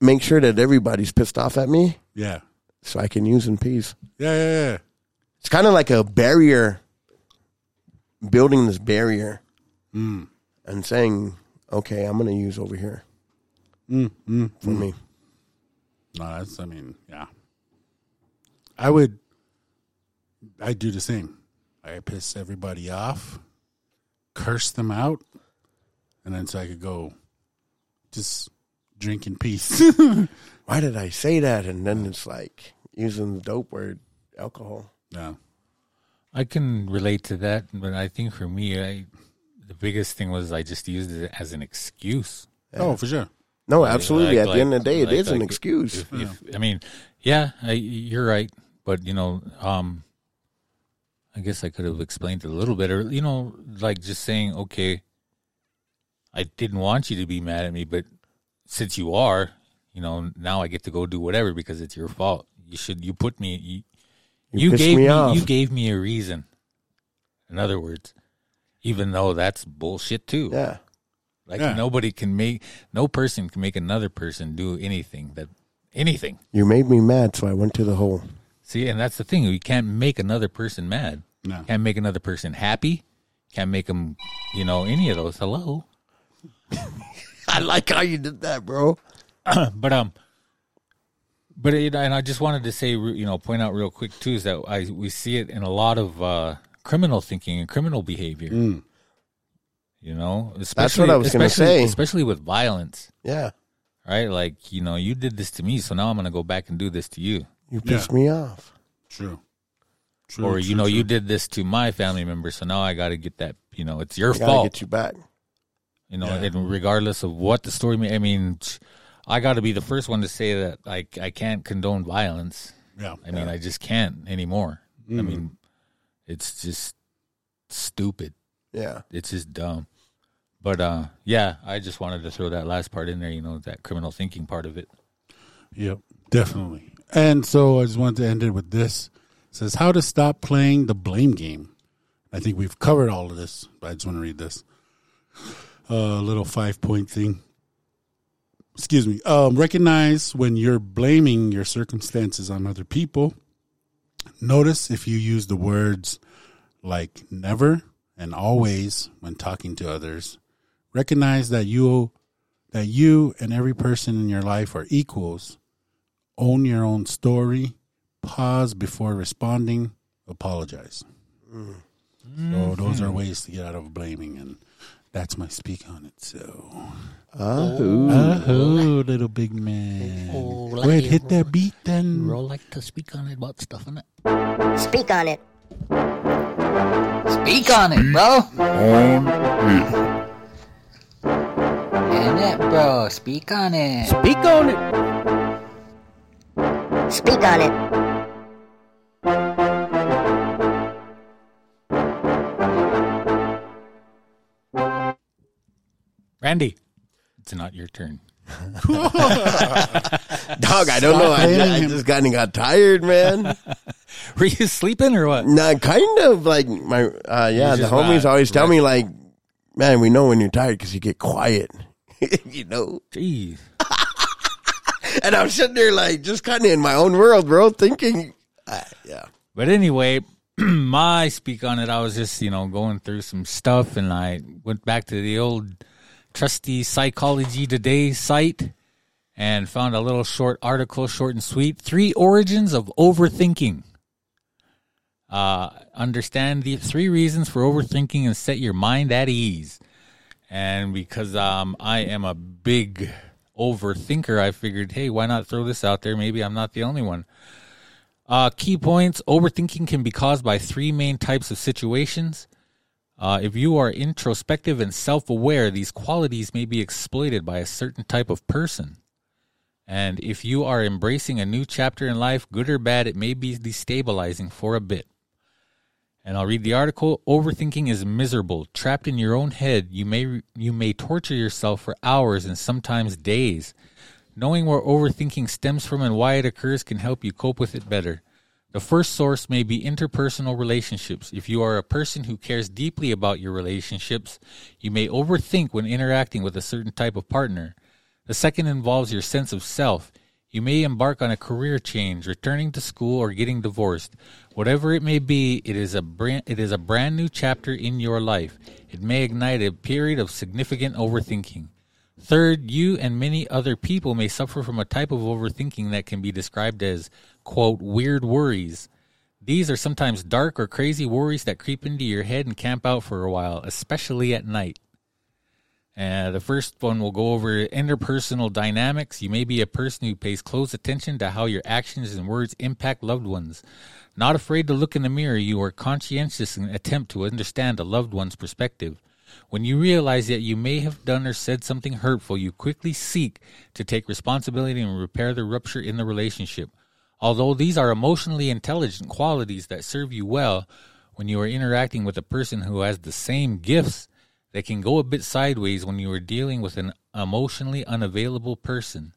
make sure that everybody's pissed off at me, Yeah, so I can use in peace. yeah, yeah, yeah. It's kind of like a barrier, building this barrier Mm. and saying, "Okay, I'm going to use over here Mm, mm, for me." No, that's. I mean, yeah. I would. I do the same. I piss everybody off, curse them out, and then so I could go, just drink in peace. Why did I say that? And then it's like using the dope word, alcohol. yeah. I can relate to that, but I think for me, I the biggest thing was I just used it as an excuse. Oh, for sure. No, absolutely. Like- At the end of the day, it like- is an excuse. If, if, I mean, yeah, I, you're right, but you know, um, I guess I could have explained it a little better. You know, like just saying, okay, I didn't want you to be mad at me, but since you are, you know, now I get to go do whatever because it's your fault. You should. You put me. You, You you gave me me. You gave me a reason. In other words, even though that's bullshit too. Yeah. Like Yeah. nobody can make. No person can make another person do anything that anything. You made me mad, so I went to the hole. See, and that's the thing. You can't make another person mad. No. Can't make another person happy. Can't make them, you know, any of those. Hello. I like how you did that, bro. but um, but it, and I just wanted to say, you know, point out real quick too is that I we see it in a lot of uh, criminal thinking and criminal behavior. You know, especially what I was gonna especially- say. especially with violence, Yeah. right? Like you know, you did this to me, so now I'm going to go back and do this to you. You pissed me off. True. True. or true, you know true. you did this to my family member so now i got to get that you know it's your I fault get you back. you know Yeah. and regardless of what the story may i mean i got to be the first one to say that i, I can't condone violence Yeah. i mean i just can't anymore i Mm. mean it's just stupid Yeah. it's just dumb but uh yeah i just wanted to throw that last part in there you know that criminal thinking part of it Yep, definitely. And so I just wanted to end it with this. It says how to stop playing the blame game. I think we've covered all of this, but I just want to read this. A little five point thing. Excuse me. Um, recognize when you're blaming your circumstances on other people. Notice if you use the words like never and always when talking to others. Recognize that you that you and every person in your life are equals. Own your own story. Pause before responding. Apologize. So those are ways to get out of blaming, and that's my speak on it. So, Uh, oh, little big man, Oh, go ahead, hit that beat then. roll like to speak on it about stuff in it Speak on it. Speak on it, bro. And it, bro. Speak on it. speak on it Speak on it. randy it's not your turn dog, I don't know. I, I just kind of got tired, man. were you sleeping or what nah, kind of like my, uh, yeah, the homies not always tell rest- me, like, man, we know when you're tired because you get quiet, you know? Jeez. And I'm sitting there, like, just kind of in my own world, bro, thinking, uh, yeah. But anyway, my speak on it, I was just, you know, going through some stuff and I went back to the old trusty Psychology Today site and found a little short article, short and sweet. Three origins of overthinking. Uh, understand the three reasons for overthinking and set your mind at ease. And because um, I am a big overthinker, I figured, hey, why not throw this out there? Maybe I'm not the only one. Uh, key points overthinking can be caused by three main types of situations. Uh, if you are introspective and self aware, these qualities may be exploited by a certain type of person. And if you are embracing a new chapter in life, good or bad, it may be destabilizing for a bit. And I'll read the article. Overthinking is miserable. Trapped in your own head, you may you may torture yourself for hours and sometimes days. Knowing where overthinking stems from and why it occurs can help you cope with it better. The first source may be interpersonal relationships. If you are a person who cares deeply about your relationships, you may overthink when interacting with a certain type of partner. The second involves your sense of self. You may embark on a career change, returning to school, or getting divorced. Whatever it may be, it is a brand, it is a brand new chapter in your life. It may ignite a period of significant overthinking. Third, you and many other people may suffer from a type of overthinking that can be described as, quote, weird worries. These are sometimes dark or crazy worries that creep into your head and camp out for a while, especially at night. Uh, the first one will go over interpersonal dynamics. You may be a person who pays close attention to how your actions and words impact loved ones. Not afraid to look in the mirror, you are conscientious and attempt to understand a loved one's perspective. When you realize that you may have done or said something hurtful, you quickly seek to take responsibility and repair the rupture in the relationship. Although these are emotionally intelligent qualities that serve you well when you are interacting with a person who has the same gifts, they can go a bit sideways when you are dealing with an emotionally unavailable person.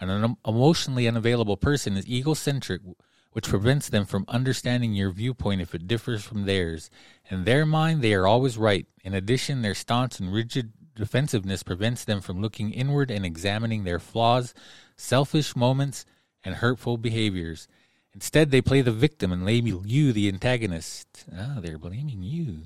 An emotionally unavailable person is egocentric, which prevents them from understanding your viewpoint if it differs from theirs. In their mind, they are always right. In addition, their staunch and rigid defensiveness prevents them from looking inward and examining their flaws, selfish moments, and hurtful behaviors. Instead, they play the victim and label you the antagonist. Ah, they're blaming you.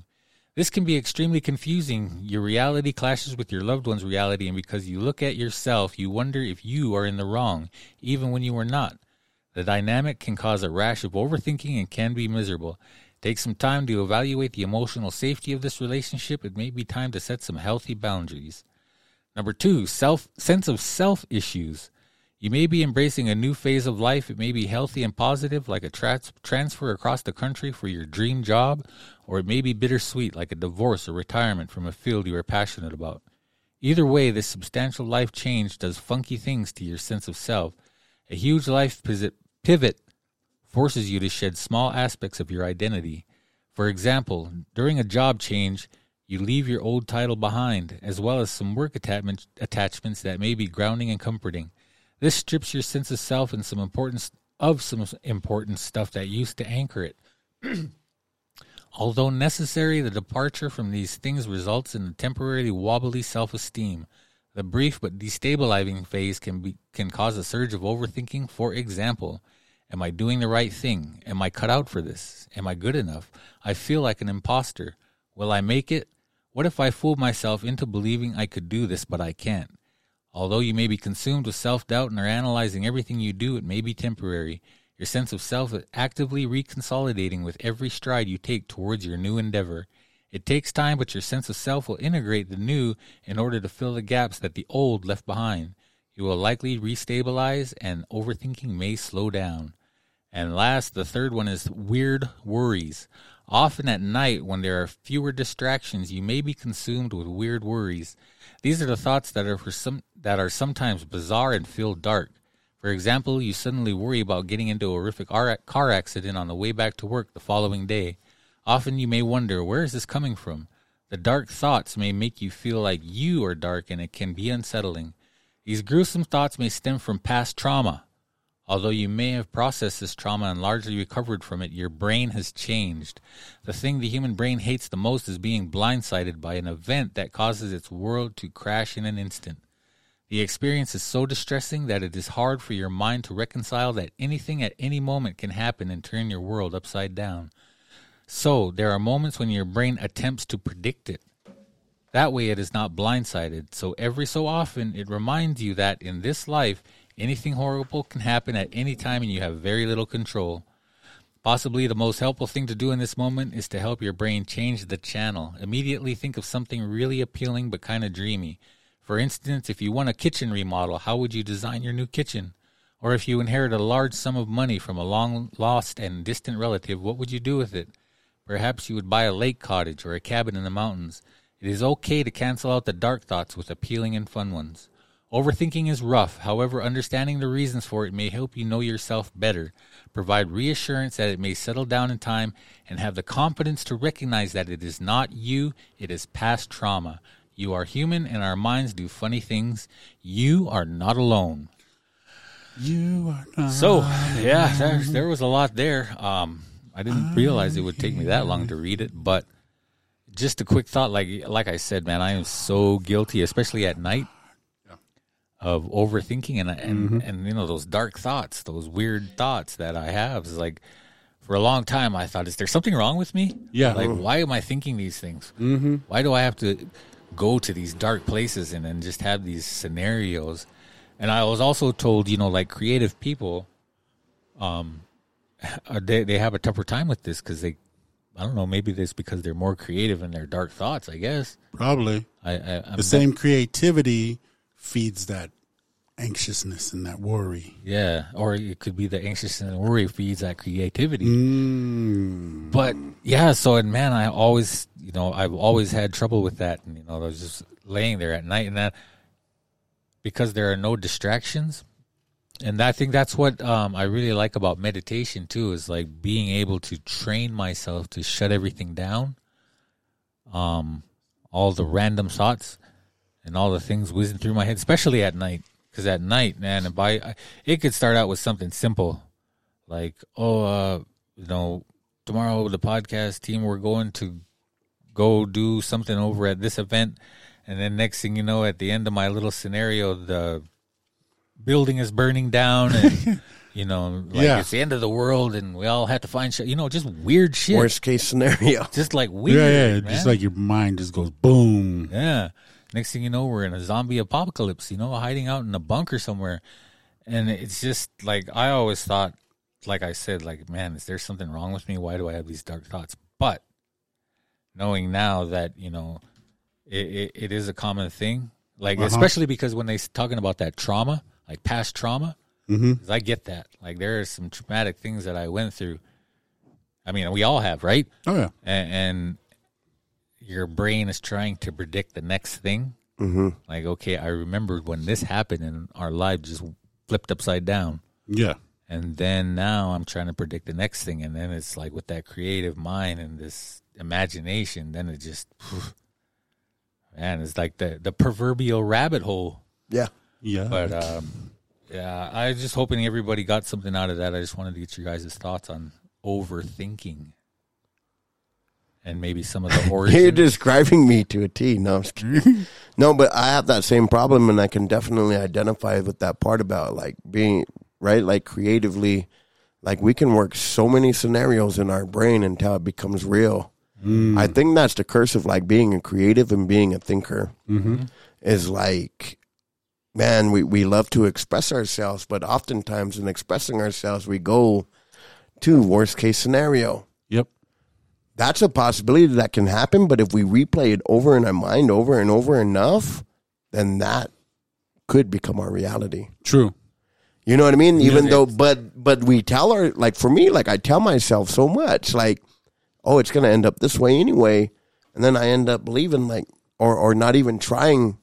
This can be extremely confusing. Your reality clashes with your loved one's reality, and because you look at yourself, you wonder if you are in the wrong, even when you are not. The dynamic can cause a rash of overthinking and can be miserable. Take some time to evaluate the emotional safety of this relationship. It may be time to set some healthy boundaries. Number two, self sense of self issues. You may be embracing a new phase of life. It may be healthy and positive, like a trans- transfer across the country for your dream job, or it may be bittersweet, like a divorce or retirement from a field you are passionate about. Either way, this substantial life change does funky things to your sense of self. A huge life pivot forces you to shed small aspects of your identity. For example, during a job change, you leave your old title behind, as well as some work attachments that may be grounding and comforting. This strips your sense of self and some importance of some important stuff that used to anchor it. Although necessary, the departure from these things results in a temporarily wobbly self-esteem. The brief but destabilizing phase can be can cause a surge of overthinking. For example, am I doing the right thing? Am I cut out for this? Am I good enough? I feel like an imposter. Will I make it? What if I fool myself into believing I could do this but I can't? Although you may be consumed with self doubt and are analyzing everything you do, it may be temporary. Your sense of self is actively reconsolidating with every stride you take towards your new endeavor. It takes time, but your sense of self will integrate the new in order to fill the gaps that the old left behind. You will likely restabilize, and overthinking may slow down. And last, the third one is weird worries. Often at night, when there are fewer distractions, you may be consumed with weird worries. These are the thoughts that are for some that are sometimes bizarre and feel dark. For example, you suddenly worry about getting into a horrific car accident on the way back to work the following day. Often you may wonder, where is this coming from? The dark thoughts may make you feel like you are dark and it can be unsettling. These gruesome thoughts may stem from past trauma. Although you may have processed this trauma and largely recovered from it, your brain has changed. The thing the human brain hates the most is being blindsided by an event that causes its world to crash in an instant. The experience is so distressing that it is hard for your mind to reconcile that anything at any moment can happen and turn your world upside down. So, there are moments when your brain attempts to predict it. That way, it is not blindsided. So, every so often, it reminds you that in this life, anything horrible can happen at any time and you have very little control. Possibly the most helpful thing to do in this moment is to help your brain change the channel. Immediately think of something really appealing but kind of dreamy. For instance, if you want a kitchen remodel, how would you design your new kitchen? Or if you inherit a large sum of money from a long lost and distant relative, what would you do with it? Perhaps you would buy a lake cottage or a cabin in the mountains. It is okay to cancel out the dark thoughts with appealing and fun ones. Overthinking is rough, however, understanding the reasons for it may help you know yourself better, provide reassurance that it may settle down in time, and have the confidence to recognize that it is not you, it is past trauma. You are human and our minds do funny things. You are not alone. You are not. So, yeah, there, there was a lot there. Um, I didn't realize it would take me that long to read it, but just a quick thought, like like I said, man, I am so guilty, especially at night, of overthinking and and and you know those dark thoughts, those weird thoughts that I have. Is like for a long time, I thought, is there something wrong with me? Yeah. like why am I thinking these things? Mm-hmm. Why do I have to go to these dark places and then just have these scenarios? And I was also told, you know, like creative people, um, they they have a tougher time with this because they, I don't know, maybe it's because they're more creative in their dark thoughts. I guess Probably. I, I I'm The same creativity feeds that anxiousness and that worry. Yeah, or it could be the anxiousness and worry feeds that creativity. Mm. But yeah, so and man, I always, you know, I've always had trouble with that, and you know, I was just laying there at night, and that because there are no distractions, and I think that's what um, I really like about meditation too, is like being able to train myself to shut everything down, um, all the random thoughts and all the things whizzing through my head, especially at night. Because at night, man, if I, it could start out with something simple, like, oh, uh, you know, tomorrow the podcast team we're going to go do something over at this event, and then next thing you know, at the end of my little scenario, the building is burning down, and you know, like Yeah. it's the end of the world, and we all have to find shit. You know, just weird shit, Worst case scenario. just like weird. yeah, yeah. man. Just like your mind just goes boom. Yeah. Next thing you know, we're in a zombie apocalypse, you know, hiding out in a bunker somewhere. And it's just like, I always thought, like I said, like, man, is there something wrong with me? Why do I have these dark thoughts? But knowing now that, you know, it, it, it is a common thing, like, Uh-huh. especially because when they're talking about that trauma, like past trauma, Mm-hmm. I get that. Like, there are some traumatic things that I went through. I mean, we all have, right? Oh yeah. and, and your brain is trying to predict the next thing. Mm-hmm. Like, okay, I remembered when this happened and our life just flipped upside down. Yeah. And then now I'm trying to predict the next thing. And then it's like with that creative mind and this imagination, then it just, man, it's like the, the proverbial rabbit hole. Yeah. Yeah. But, um, yeah, I was just hoping everybody got something out of that. I just wanted to get your guys' thoughts on overthinking. And maybe some of the origin. You're describing me to a T. No, I'm just kidding. no, but I have that same problem, and I can definitely identify with that part about like being right, like creatively, like we can work so many scenarios in our brain until it becomes real. Mm. I think that's the curse of like being a creative and being a thinker. Mm-hmm. Is like, man, we we love to express ourselves, but oftentimes in expressing ourselves, we go to worst case scenario yep. That's a possibility that can happen. But if we replay it over in our mind over and over enough, then that could become our reality. True. You know what I mean? Even Yeah. though, but but we tell our like for me, like I tell myself so much, like, oh, it's gonna end up this way anyway, and then I end up believing like, or or not even trying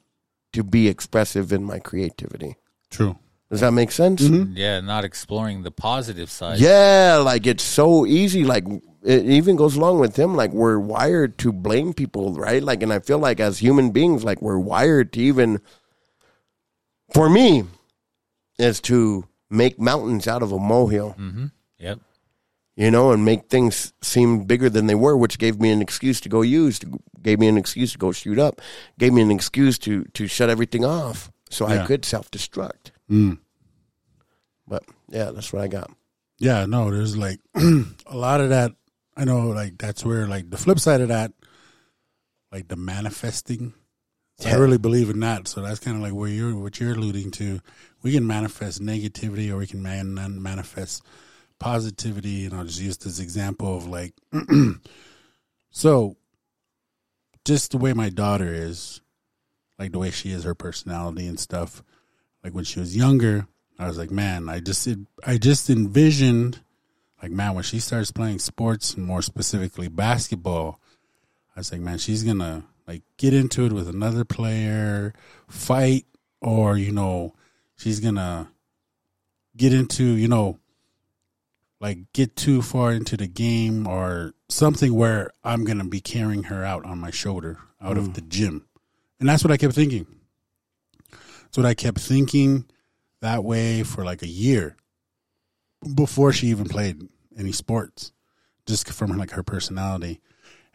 to be expressive in my creativity. True. Does that make sense? Mm-hmm. yeah, not exploring the positive side. Yeah, like it's so easy. Like it even goes along with him. Like we're wired to blame people, right? Like, and I feel like as human beings, like we're wired to even, for me, is to make mountains out of a molehill, Yep. you know, and make things seem bigger than they were, which gave me an excuse to go use, to, gave me an excuse to go shoot up, gave me an excuse to to shut everything off, so Yeah. I could self destruct. Mm. But yeah, that's what I got. Yeah, no, there's like a lot of that. I know, like that's where like the flip side of that, like the manifesting. So I really believe in that. So that's kind of like where you're what you're alluding to. We can manifest negativity, or we can man- manifest positivity. And I'll just use this example of like, so just the way my daughter is, like the way she is, her personality and stuff. Like when she was younger, I was like, man, I just I just envisioned, like, man, when she starts playing sports and more specifically basketball, I was like, man, she's gonna like get into it with another player, fight, or you know, she's gonna get into you know, like get too far into the game or something where I'm gonna be carrying her out on my shoulder out of hmm. the gym, and that's what I kept thinking. That's what I kept thinking that way for like a year before she even played any sports, just from like her personality.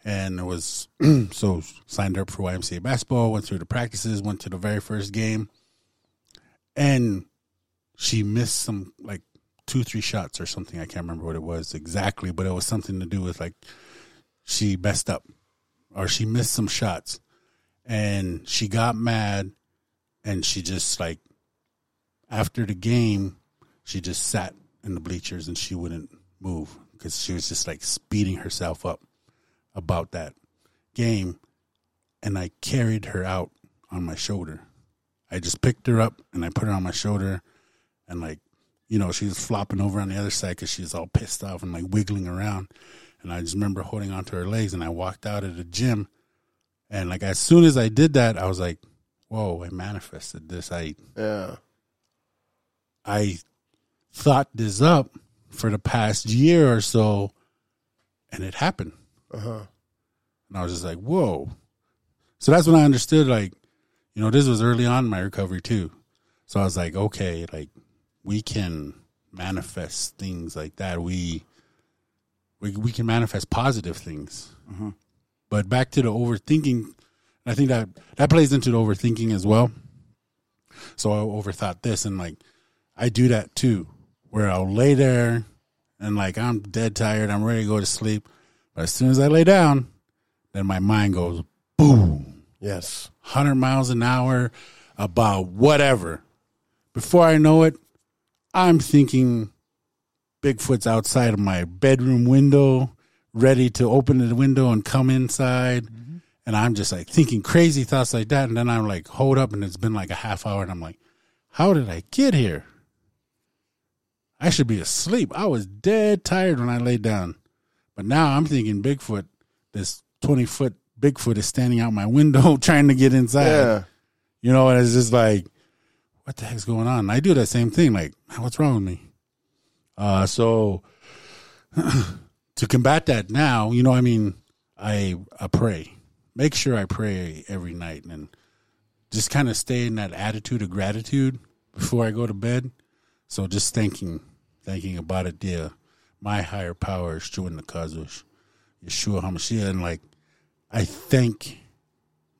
And it was so signed up for YMCA basketball, went through the practices, went to the very first game, and she missed some like two, three shots or something. I can't remember what it was exactly, but it was something to do with like she messed up or she missed some shots and she got mad and she just like after the game she just sat in the bleachers and she wouldn't move because she was just like speeding herself up about that game and i carried her out on my shoulder I just picked her up and I put her on my shoulder, and like, you know, she was flopping over on the other side because she's all pissed off and like wiggling around. And I just remember holding onto her legs, and I walked out of the gym, and like as soon as I did that, I was like, "Whoa! I manifested this. I Yeah. I thought this up for the past year or so, and it happened." Uh-huh. And I was just like, whoa. So that's when I understood, like, you know, this was early on in my recovery too. So I was like, okay, like, we can manifest things like that. We, we, we can manifest positive things. But back to the overthinking, I think that that plays into the overthinking as well. So I overthought this, and like, I do that too, where I'll lay there and like I'm dead tired, I'm ready to go to sleep. But as soon as I lay down, then my mind goes boom, Yes. 100 miles an hour about whatever. Before I know it, I'm thinking Bigfoot's outside of my bedroom window, ready to open the window and come inside. Mm-hmm. And I'm just like thinking crazy thoughts like that. And then I'm like, hold up. And it's been like a half hour. And I'm like, how did I get here? I should be asleep. I was dead tired when I laid down. But now I'm thinking Bigfoot, this 20 foot Bigfoot is standing out my window trying to get inside. Yeah. You know, and it's just like, what the heck's going on? And I do that same thing. Like, man, what's wrong with me? Uh, so to combat that now, you know, I mean, I, I pray, make sure I pray every night and just kind of stay in that attitude of gratitude before I go to bed. So just thinking, thinking about it, yeah, my higher power is true in the Kazush, Yeshua HaMashiach, and like, I thank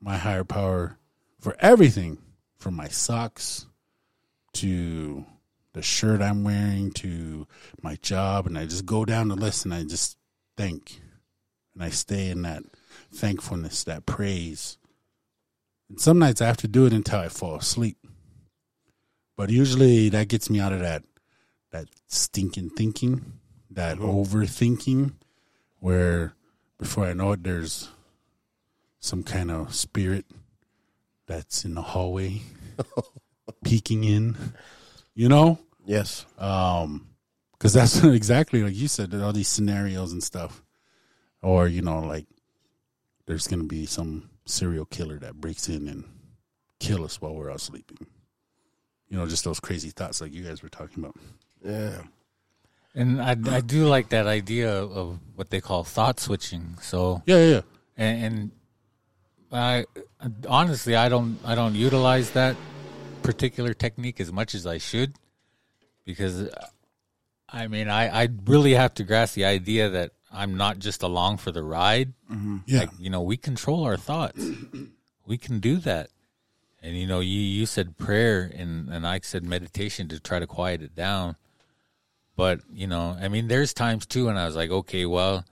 my higher power for everything, from my socks to the shirt I'm wearing to my job, and I just go down the list and I just thank, and I stay in that thankfulness, that praise. And some nights I have to do it until I fall asleep, but usually that gets me out of that that stinking thinking, that overthinking, where before I know it, there's some kind of spirit that's in the hallway peeking in, you know? Yes. Um, cause that's exactly like you said, all these scenarios and stuff. Or, you know, like there's going to be some serial killer that breaks in and kill us while we're all sleeping. You know, just those crazy thoughts like you guys were talking about. Yeah. And I, I do like that idea of what they call thought switching. So Yeah, yeah, yeah. and, and I honestly I don't I don't utilize that particular technique as much as I should because I mean I I really have to grasp the idea that I'm not just along for the ride. Mm-hmm. Yeah. Like you know we control our thoughts. we can do that. And you know you you said prayer and and I said meditation to try to quiet it down. But you know, I mean, there's times too, when I was like, okay, well,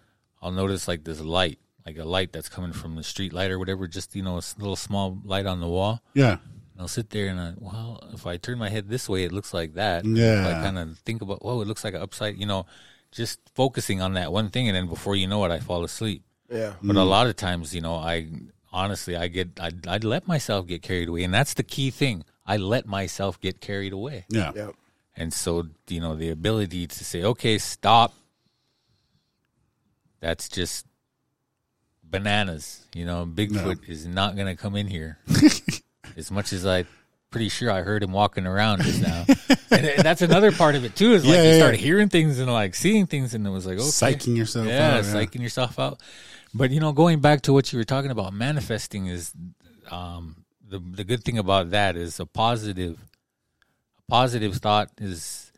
I'll notice like this light, like a light that's coming from the street light or whatever, just you know, a little small light on the wall. yeah. And I'll sit there and I, well, if I turn my head this way, it looks like that. Yeah. If I kind of think about, whoa, it looks like an upside, you know, just focusing on that one thing, and then before you know it, I fall asleep. Yeah. But a mm. lot of times, you know, I honestly, I get, I, I let myself get carried away, and that's the key thing. I let myself get carried away. Yeah. Yeah. And so, you know, the ability to say, okay, stop, that's just bananas. You know, Bigfoot is not going to come in here. as much as I pretty sure I heard him walking around just now. and, and that's another part of it too, is like Yeah, you yeah, start yeah. hearing things and like seeing things and it was like, okay. Psyching yourself yeah, out, yeah. psyching yourself out. But you know, going back to what you were talking about, manifesting is um, the the good thing about that is a positive a positive thought is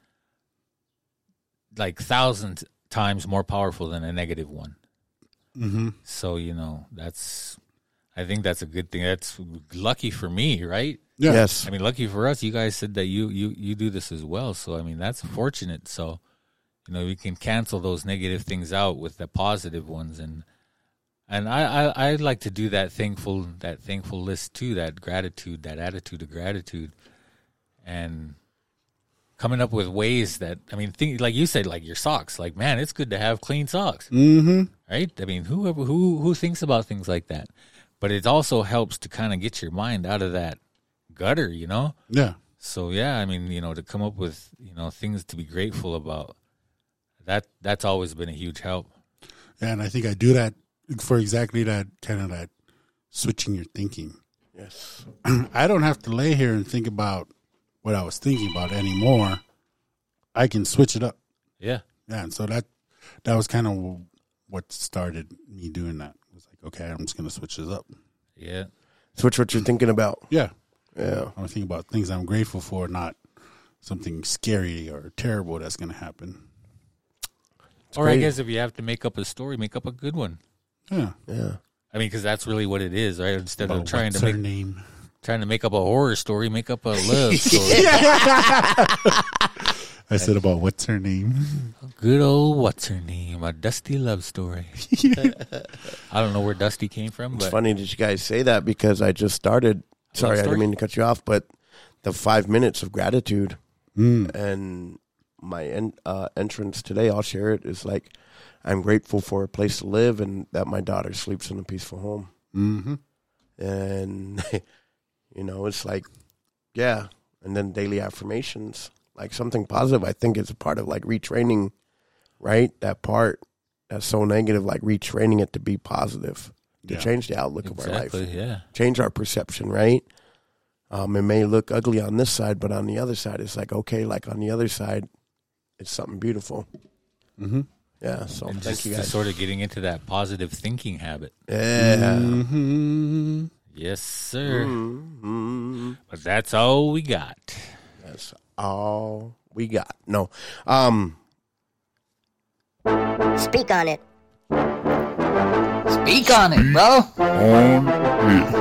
like thousands times more powerful than a negative one. Mm-hmm. So you know that's I think that's a good thing. That's lucky for me, right? Yeah. Yes. I mean, lucky for us, you guys said that you you you do this as well. So I mean, that's fortunate. So you know, we can cancel those negative things out with the positive ones, and and I I, I like to do that thankful that thankful list too, that gratitude, that attitude of gratitude, and coming up with ways that I mean, think like you said, like your socks. Like, man, it's good to have clean socks Mm-hmm. right? I mean, who who who thinks about things like that? But it also helps to kind of get your mind out of that gutter, you know. Yeah. So yeah, I mean, you know, to come up with you know things to be grateful about, that that's always been a huge help. Yeah, and I think I do that for exactly that kind of that switching your thinking. Yes. I don't have to lay here and think about what I was thinking about anymore. I can switch it up. Yeah, Yeah, and so that that was kind of what started me doing that. It was like, okay, I'm just gonna switch this up. yeah, Switch what you're thinking about. Yeah, Yeah. I'm thinking about things I'm grateful for, not something scary or terrible that's gonna happen. or I guess if you have to make up a story, make up a good one. Yeah, Yeah. I mean, because that's really what it is, right? Instead of trying to her make name. trying to make up a horror story, make up a love story. I said about what's her name. Good old what's her name? A dusty love story. I don't know where Dusty came from, It's but funny that you guys say that because I just started. Sorry, I didn't mean to cut you off, but the five minutes of gratitude Mm. and my en- uh, entrance today, I'll share it. Is like I'm grateful for a place to live and that my daughter sleeps in a peaceful home. Mm-hmm. And you know, it's like, yeah. And then daily affirmations, like something positive. I think it's a part of like retraining, right? That part that's so negative, like retraining it to be positive, to Yeah. change the outlook of our life yeah. change our perception, right? Um, it may look ugly on this side, but on the other side, it's like okay, like on the other side, it's something beautiful. Mm-hmm. Yeah. So And thank just you to guys. sort of getting into that positive thinking habit. yeah. Mm-hmm. Yes, sir. Mhm. But that's all we got. That's all we got. No. Um. Speak on it. Speak on it, bro. On it.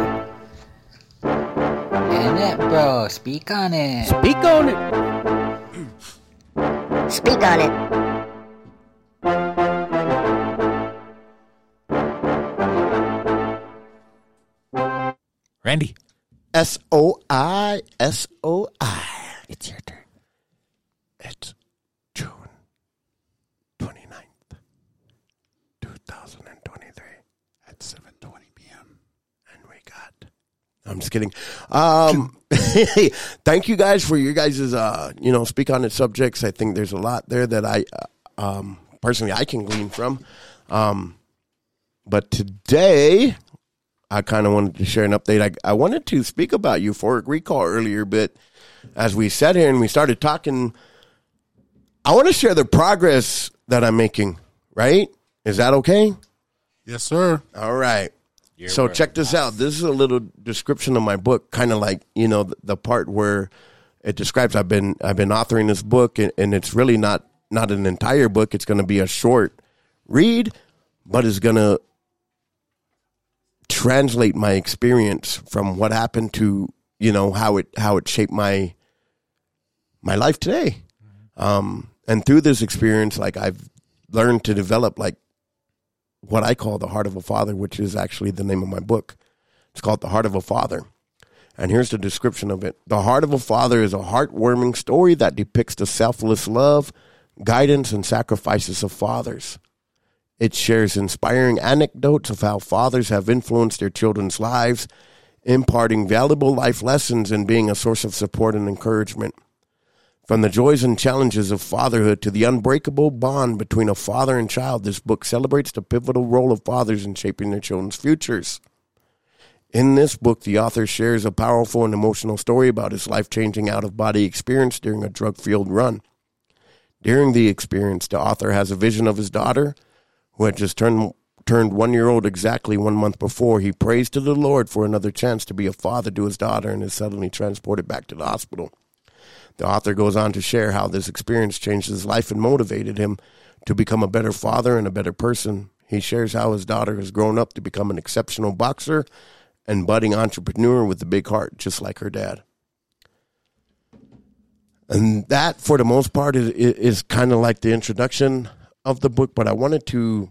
And it, bro. Speak on it. Speak on it. Speak on it. Randy, S O I S O I. it's your turn. It's June 29th, 2023 At 7:20 p.m. and we got I'm just kidding. Um, thank you guys for your guys' uh, you know, speak on it subjects. I think there's a lot there that I, uh, um, personally I can glean from. Um, but today I kind of wanted to share an update. I, I wanted to speak about euphoric recall earlier, but as we sat here and we started talking, I want to share the progress that I'm making. Right? Is that okay? Yes, sir. All right. so check this out. This is a little description of my book, kind of like you know the, the part where it describes. I've been I've been authoring this book, and, and it's really not not an entire book. It's going to be a short read, but it's going to translate my experience from what happened to you know how it how it shaped my my life today. Um, and through this experience, like I've learned to develop like what I call the heart of a father, which is actually the name of my book. It's called The Heart of a Father. And here's the description of it The Heart of a Father is a heartwarming story that depicts the selfless love, guidance, and sacrifices of fathers. It shares inspiring anecdotes of how fathers have influenced their children's lives, imparting valuable life lessons and being a source of support and encouragement. From the joys and challenges of fatherhood to the unbreakable bond between a father and child, this book celebrates the pivotal role of fathers in shaping their children's futures. In this book, the author shares a powerful and emotional story about his life changing out of body experience during a drug fueled run. During the experience, the author has a vision of his daughter, who had just turned, turned one year old exactly one month before. He prays to the Lord for another chance to be a father to his daughter and is suddenly transported back to the hospital. The author goes on to share how this experience changed his life and motivated him to become a better father and a better person. He shares how his daughter has grown up to become an exceptional boxer and budding entrepreneur with a big heart, just like her dad. And that, for the most part, is, is kind of like the introduction of the book. But I wanted to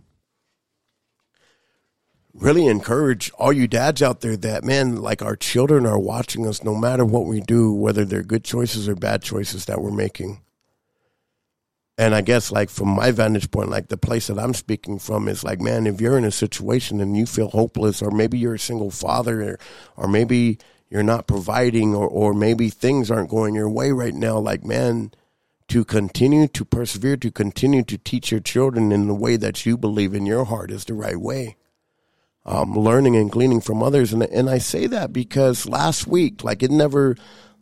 really encourage all you dads out there that man like our children are watching us no matter what we do whether they're good choices or bad choices that we're making and i guess like from my vantage point like the place that i'm speaking from is like man if you're in a situation and you feel hopeless or maybe you're a single father or, or maybe you're not providing or, or maybe things aren't going your way right now, like, man, to continue to persevere, to continue to teach your children in the way that you believe in your heart is the right way. Um, learning and gleaning from others. And, and I say that because last week, like it never,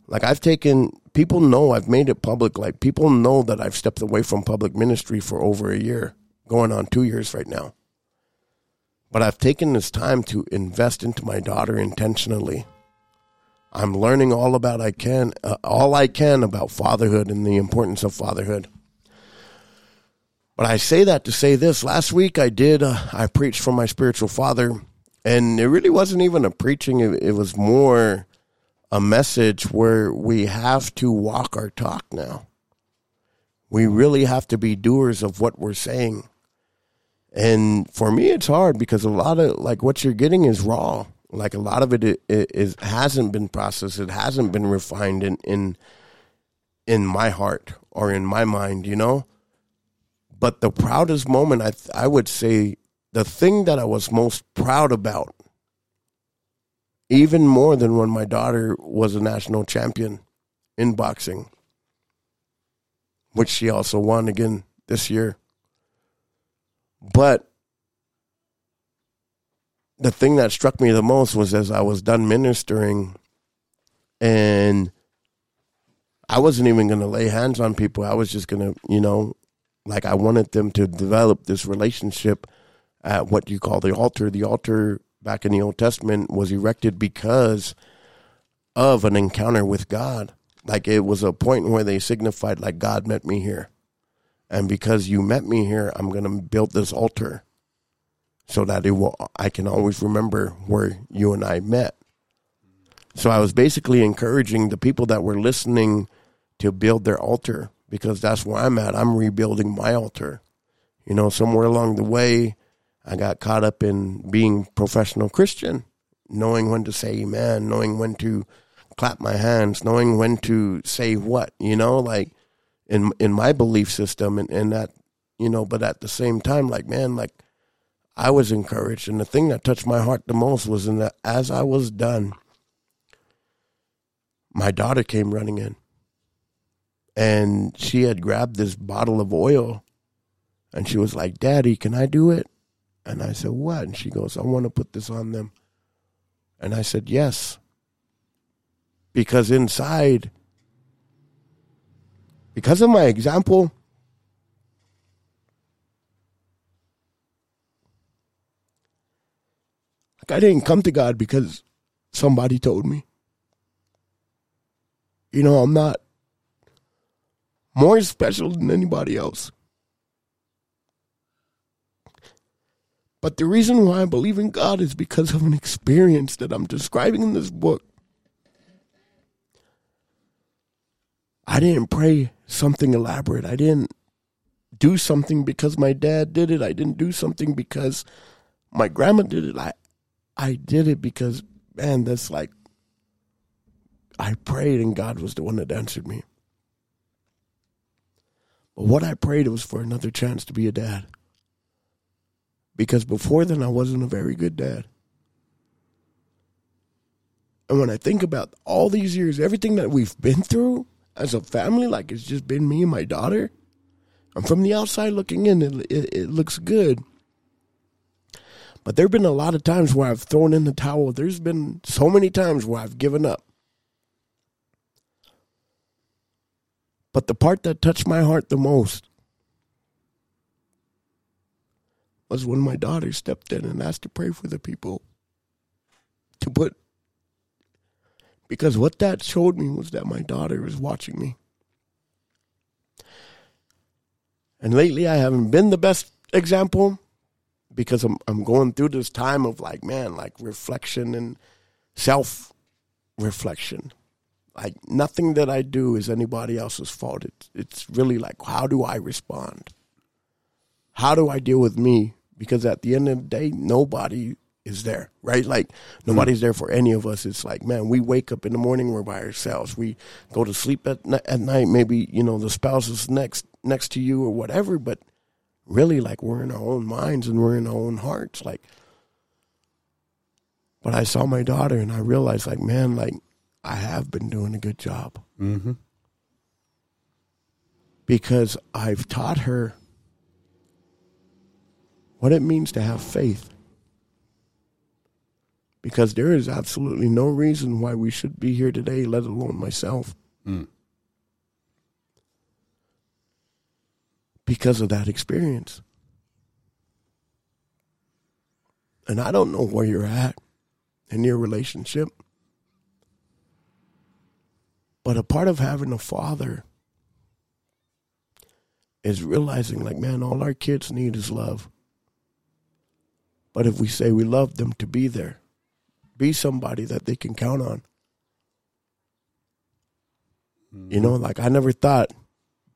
like I've taken, people know I've made it public. Like people know that I've stepped away from public ministry for over a year, going on two years right now. But I've taken this time to invest into my daughter intentionally. I'm learning all about I can, uh, all I can about fatherhood and the importance of fatherhood. But I say that to say this. Last week I did, uh, I preached from my spiritual father, and it really wasn't even a preaching. It, it was more a message where we have to walk our talk now. We really have to be doers of what we're saying. And for me, it's hard because a lot of like what you're getting is raw. Like a lot of it is hasn't been processed. It hasn't been refined in in in my heart or in my mind. You know. But the proudest moment, I th- I would say, the thing that I was most proud about, even more than when my daughter was a national champion in boxing, which she also won again this year. But the thing that struck me the most was as I was done ministering and I wasn't even going to lay hands on people. I was just going to, you know, like I wanted them to develop this relationship at what you call the altar. The altar back in the Old Testament was erected because of an encounter with God. Like it was a point where they signified like God met me here. And because you met me here, I'm going to build this altar so that it will I can always remember where you and I met. So I was basically encouraging the people that were listening to build their altar because that's where I'm at. I'm rebuilding my altar. You know, somewhere along the way, I got caught up in being professional Christian, knowing when to say amen, knowing when to clap my hands, knowing when to say what, you know, like in in my belief system and, and that, you know, but at the same time, like, man, like I was encouraged. And the thing that touched my heart the most was in that as I was done, my daughter came running in and she had grabbed this bottle of oil and she was like, Daddy, can I do it? And I said, What? And she goes, I want to put this on them. And I said, Yes. Because inside, because of my example, I didn't come to God because somebody told me. You know, I'm not more special than anybody else. But the reason why I believe in God is because of an experience that I'm describing in this book. I didn't pray something elaborate. I didn't do something because my dad did it. I didn't do something because my grandma did it. I I did it because man, that's like I prayed and God was the one that answered me. But what I prayed was for another chance to be a dad. Because before then, I wasn't a very good dad. And when I think about all these years, everything that we've been through as a family, like it's just been me and my daughter, and from the outside looking in, it, it, it looks good. But there have been a lot of times where I've thrown in the towel. There's been so many times where I've given up. But the part that touched my heart the most was when my daughter stepped in and asked to pray for the people to put because what that showed me was that my daughter was watching me. And lately I haven't been the best example because I'm I'm going through this time of like man, like reflection and self reflection. Like nothing that I do is anybody else's fault. It's it's really like how do I respond? How do I deal with me? Because at the end of the day, nobody is there, right? Like hmm. nobody's there for any of us. It's like, man, we wake up in the morning, we're by ourselves. We go to sleep at at night. Maybe you know the spouse is next next to you or whatever, but really, like we're in our own minds and we're in our own hearts. Like But I saw my daughter and I realized, like, man, like, I have been doing a good job. Mm-hmm. because I've taught her what it means to have faith. Because there is absolutely no reason why we should be here today, let alone myself. Mm. Because of that experience. And I don't know where you're at in your relationship. But a part of having a father is realizing, like, man, all our kids need is love. But if we say we love them, to be there, be somebody that they can count on. You mm-hmm. know, like I never thought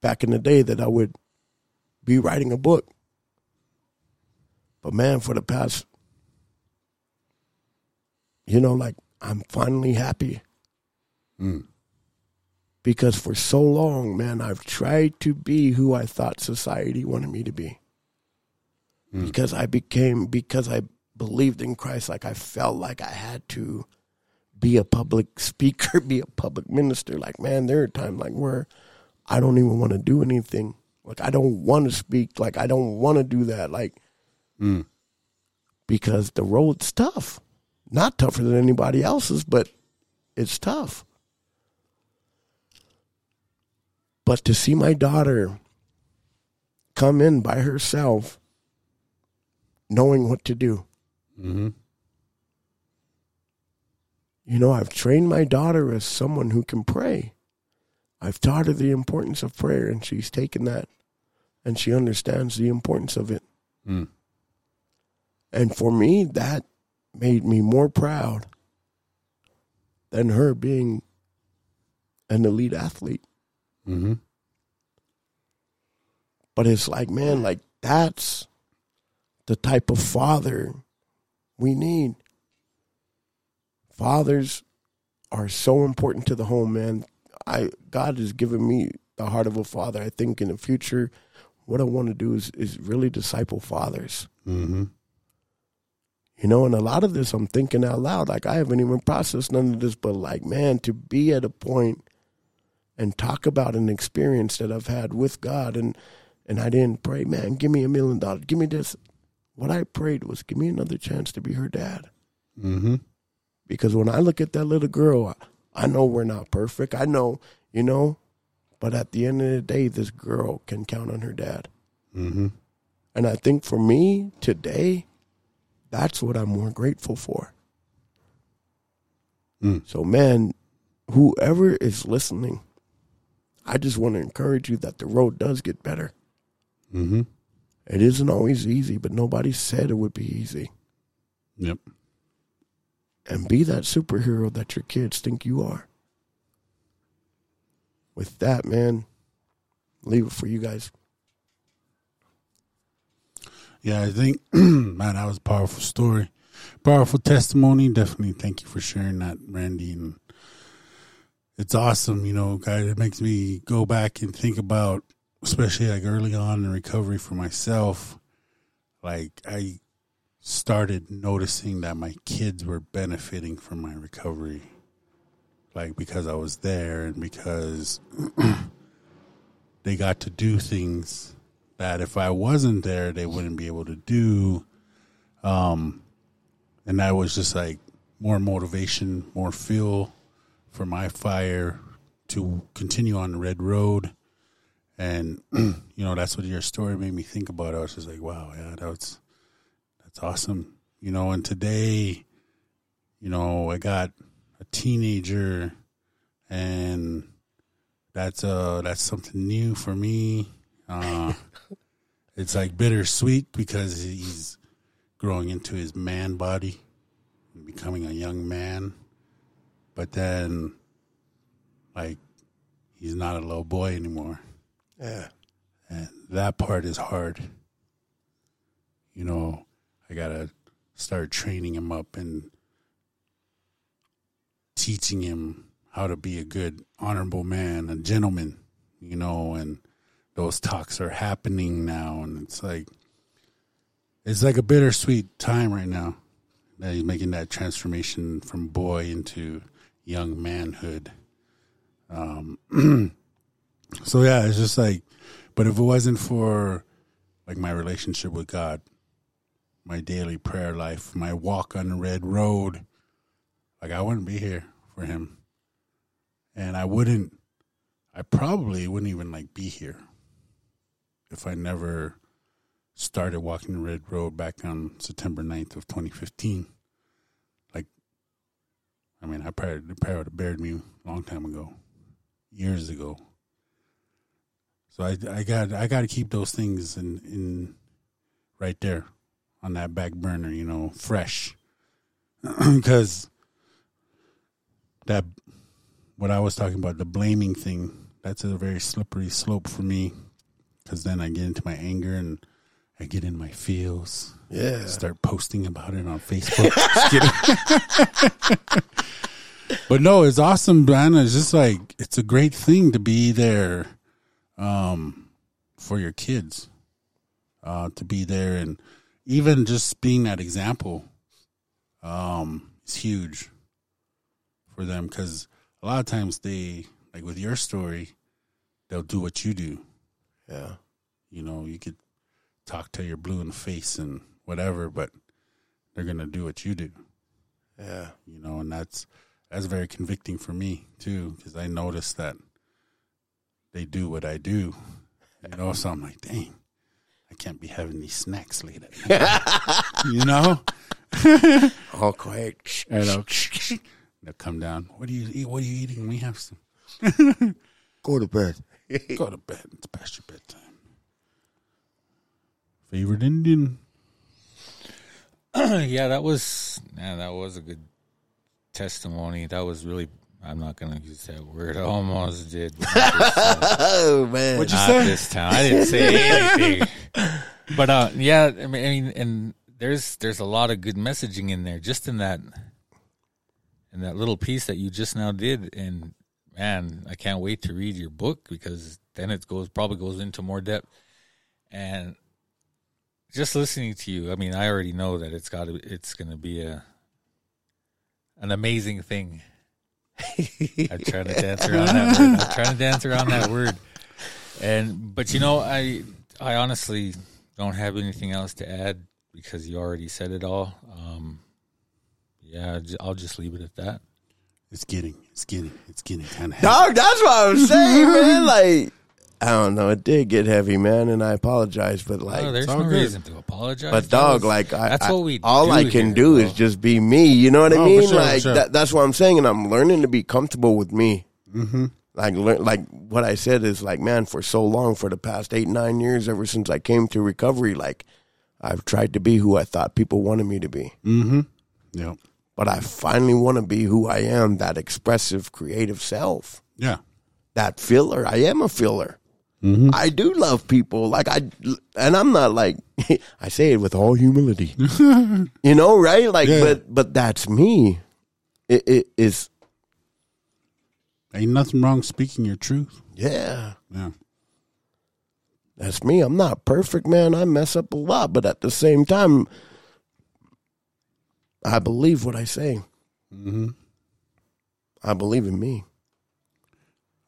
back in the day that I would be writing a book. But man, for the past, you know, like I'm finally happy Mm. because for so long, man, I've tried to be who I thought society wanted me to be. Because I became, because I believed in Christ, like I felt like I had to be a public speaker, be a public minister. Like, man, there are times like where I don't even want to do anything. Like, I don't want to speak. Like, I don't want to do that. Like, Mm. because the road's tough. Not tougher than anybody else's, but it's tough. But to see my daughter come in by herself, knowing what to do. Mm-hmm. You know, I've trained my daughter as someone who can pray. I've taught her the importance of prayer, and she's taken that and she understands the importance of it. Mm. And for me, that made me more proud than her being an elite athlete. Mm-hmm. But it's like, man, like that's the type of father we need. Fathers are so important to the home, man. I God has given me the heart of a father. I think in the future, what I want to do is is really disciple fathers. Mm-hmm. You know, and a lot of this I'm thinking out loud. Like I haven't even processed none of this, but like, man, to be at a point and talk about an experience that I've had with God and and I didn't pray, man, give me a million dollars. Give me this. What I prayed was give me another chance to be her dad. Mm-hmm. Because when I look at that little girl, I, I know we're not perfect. I know, you know, but at the end of the day, this girl can count on her dad. Mm-hmm. And I think for me today, that's what I'm more grateful for. Mm. So, man, whoever is listening, I just want to encourage you that the road does get better. Mm-hmm. It isn't always easy, but nobody said it would be easy. Yep. And be that superhero that your kids think you are. With that, man, leave it for you guys. Yeah, I think, man, that was a powerful story, powerful testimony. Definitely, thank you for sharing that, Randy. And it's awesome, you know, guys. It makes me go back and think about, especially like early on in recovery for myself. Like I started noticing that my kids were benefiting from my recovery, like because I was there and because they got to do things that if I wasn't there, they wouldn't be able to do. Um, and that was just like more motivation, more fuel for my fire to continue on the red road. And you know, that's what your story made me think about. I was just like, wow, yeah, that's that's awesome. You know, and today, you know, I got a teenager, and that's uh that's something new for me. Uh, it's like bittersweet because he's growing into his man body and becoming a young man. But then, like, he's not a little boy anymore. Yeah. And that part is hard. You know, I got to start training him up and teaching him how to be a good, honorable man, a gentleman, you know, and those talks are happening now. And it's like, it's like a bittersweet time right now. that he's making that transformation from boy into young manhood. Um, so yeah, it's just like, but if it wasn't for like my relationship with God, my daily prayer life, my walk on the red road, like I wouldn't be here for him, and I wouldn't, I probably wouldn't even like be here if I never started walking the red road back on September 9th of 2015. Like, I mean, I probably, probably would have buried me a long time ago, years ago. So I, I got, I got to keep those things in, in right there on that back burner, you know, fresh, because that, what I was talking about, the blaming thing, that's a very slippery slope for me, because then I get into my anger and I get in my feels. Yeah. Start posting about it on Facebook. But no, it's awesome, man. It's just like it's a great thing to be there um for your kids. Uh to be there and even just being that example um is huge for them cuz a lot of times they like with your story they'll do what you do. Yeah. You know, you could talk till you're blue in the face and whatever, but they're gonna do what you do. Yeah. You know, and that's that's very convicting for me too, because I notice that they do what I do. You know, so I'm like, dang, I can't be having these snacks late at night. you know, All quiet. and I'll, they'll come down. What do you eat? What are you eating? We have some. Go to bed. Go to bed. It's past your bedtime. Favorite Indian? yeah, that was yeah, that was a good testimony. That was really. I'm not gonna use that word. I almost did. but not. Oh man. What'd you Not say? this time. I didn't say anything. but uh, yeah, I mean, I mean, and there's there's a lot of good messaging in there, just in that in that little piece that you just now did. And man, I can't wait to read your book because then it goes probably goes into more depth. And just listening to you, I mean, I already know that it's got to it's going to be a an amazing thing. I'm trying to dance around that word. I'm trying to dance around that word. And but you know, I I honestly don't have anything else to add because you already said it all. Um, yeah, j- I'll just leave it at that. It's getting, it's getting, it's getting kind of. Dog, that's what I'm saying, man. Like, I don't know. It did get heavy, man, and I apologize, but like, oh, there's no good. reason to apologize. but That dog, like, I, that's I- what we. all do I can here, do bro. is just be me. You know what I Oh, for mean? sure, like, sure. that, that's what I'm saying, and I'm learning to be comfortable with me. Mm-hmm. Like, learn, like what I said is like, man, for so long, for the past eight, nine years, ever since I came to recovery, like, I've tried to be who I thought people wanted me to be. Mm-hmm. Yep. But I finally want to be who I am, that expressive, creative self. Yeah. that filler. I am a filler. Mm-hmm. I do love people. Like I, and I'm not like I say it with all humility. you know, right? Like, Yeah. but but that's me. It, it is Ain't nothing wrong speaking your truth. yeah. Yeah. That's me. I'm not perfect, man. I mess up a lot, but at the same time, I believe what I say. Mm-hmm. I believe in me.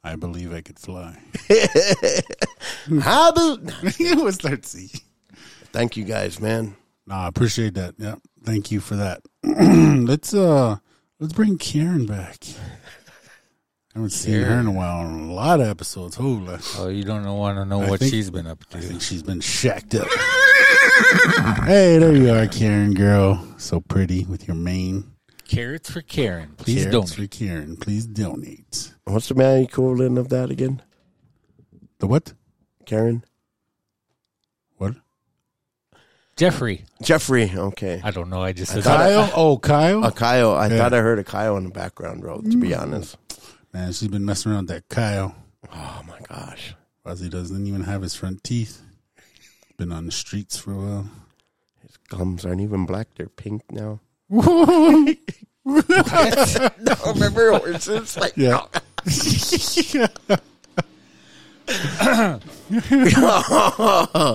I believe I could fly. How be- we'll start see. Thank you guys, man. No, I appreciate that. Yeah. Thank you for that. let's uh let's bring Karen back. I haven't seen her in a while on a lot of episodes. Holy. Oh, you don't want to know I what think- she's been up to. I think she's been shacked up. hey, there you are, Karen girl. So pretty with your mane. Carrots for Karen. Please Carrots donate. for Karen. Please donate. What's the man equivalent of that again? The what? Karen? What? Jeffrey. Jeffrey. Okay. I don't know. I just said Kyle? Oh, Kyle? A Kyle. I Yeah. thought I heard a Kyle in the background, bro, to be mm. honest. Man, she's been messing around with that Kyle. Oh my gosh. Ozzy doesn't even have his front teeth. Been on the streets for a while. His gums aren't even black, they're pink now. no, remember horses? Like, Yeah.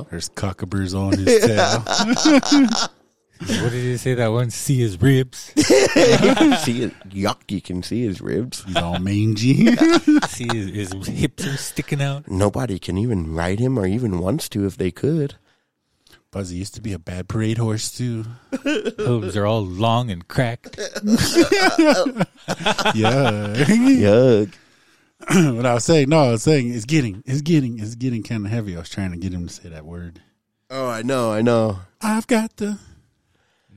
There's cockaburs on his tail. What did he say that one? See his ribs. see it, yuck! You can see his ribs. He's all mangy. See his, his hips are sticking out. Nobody can even ride him, or even wants to if they could. Buzzy used to be a bad parade horse too. Hooves are all long and cracked. Yeah. Yuck! what I was saying, no, I was saying it's getting, it's getting, it's getting kind of heavy. I was trying to get him to say that word. Oh, I know, I know. I've got the.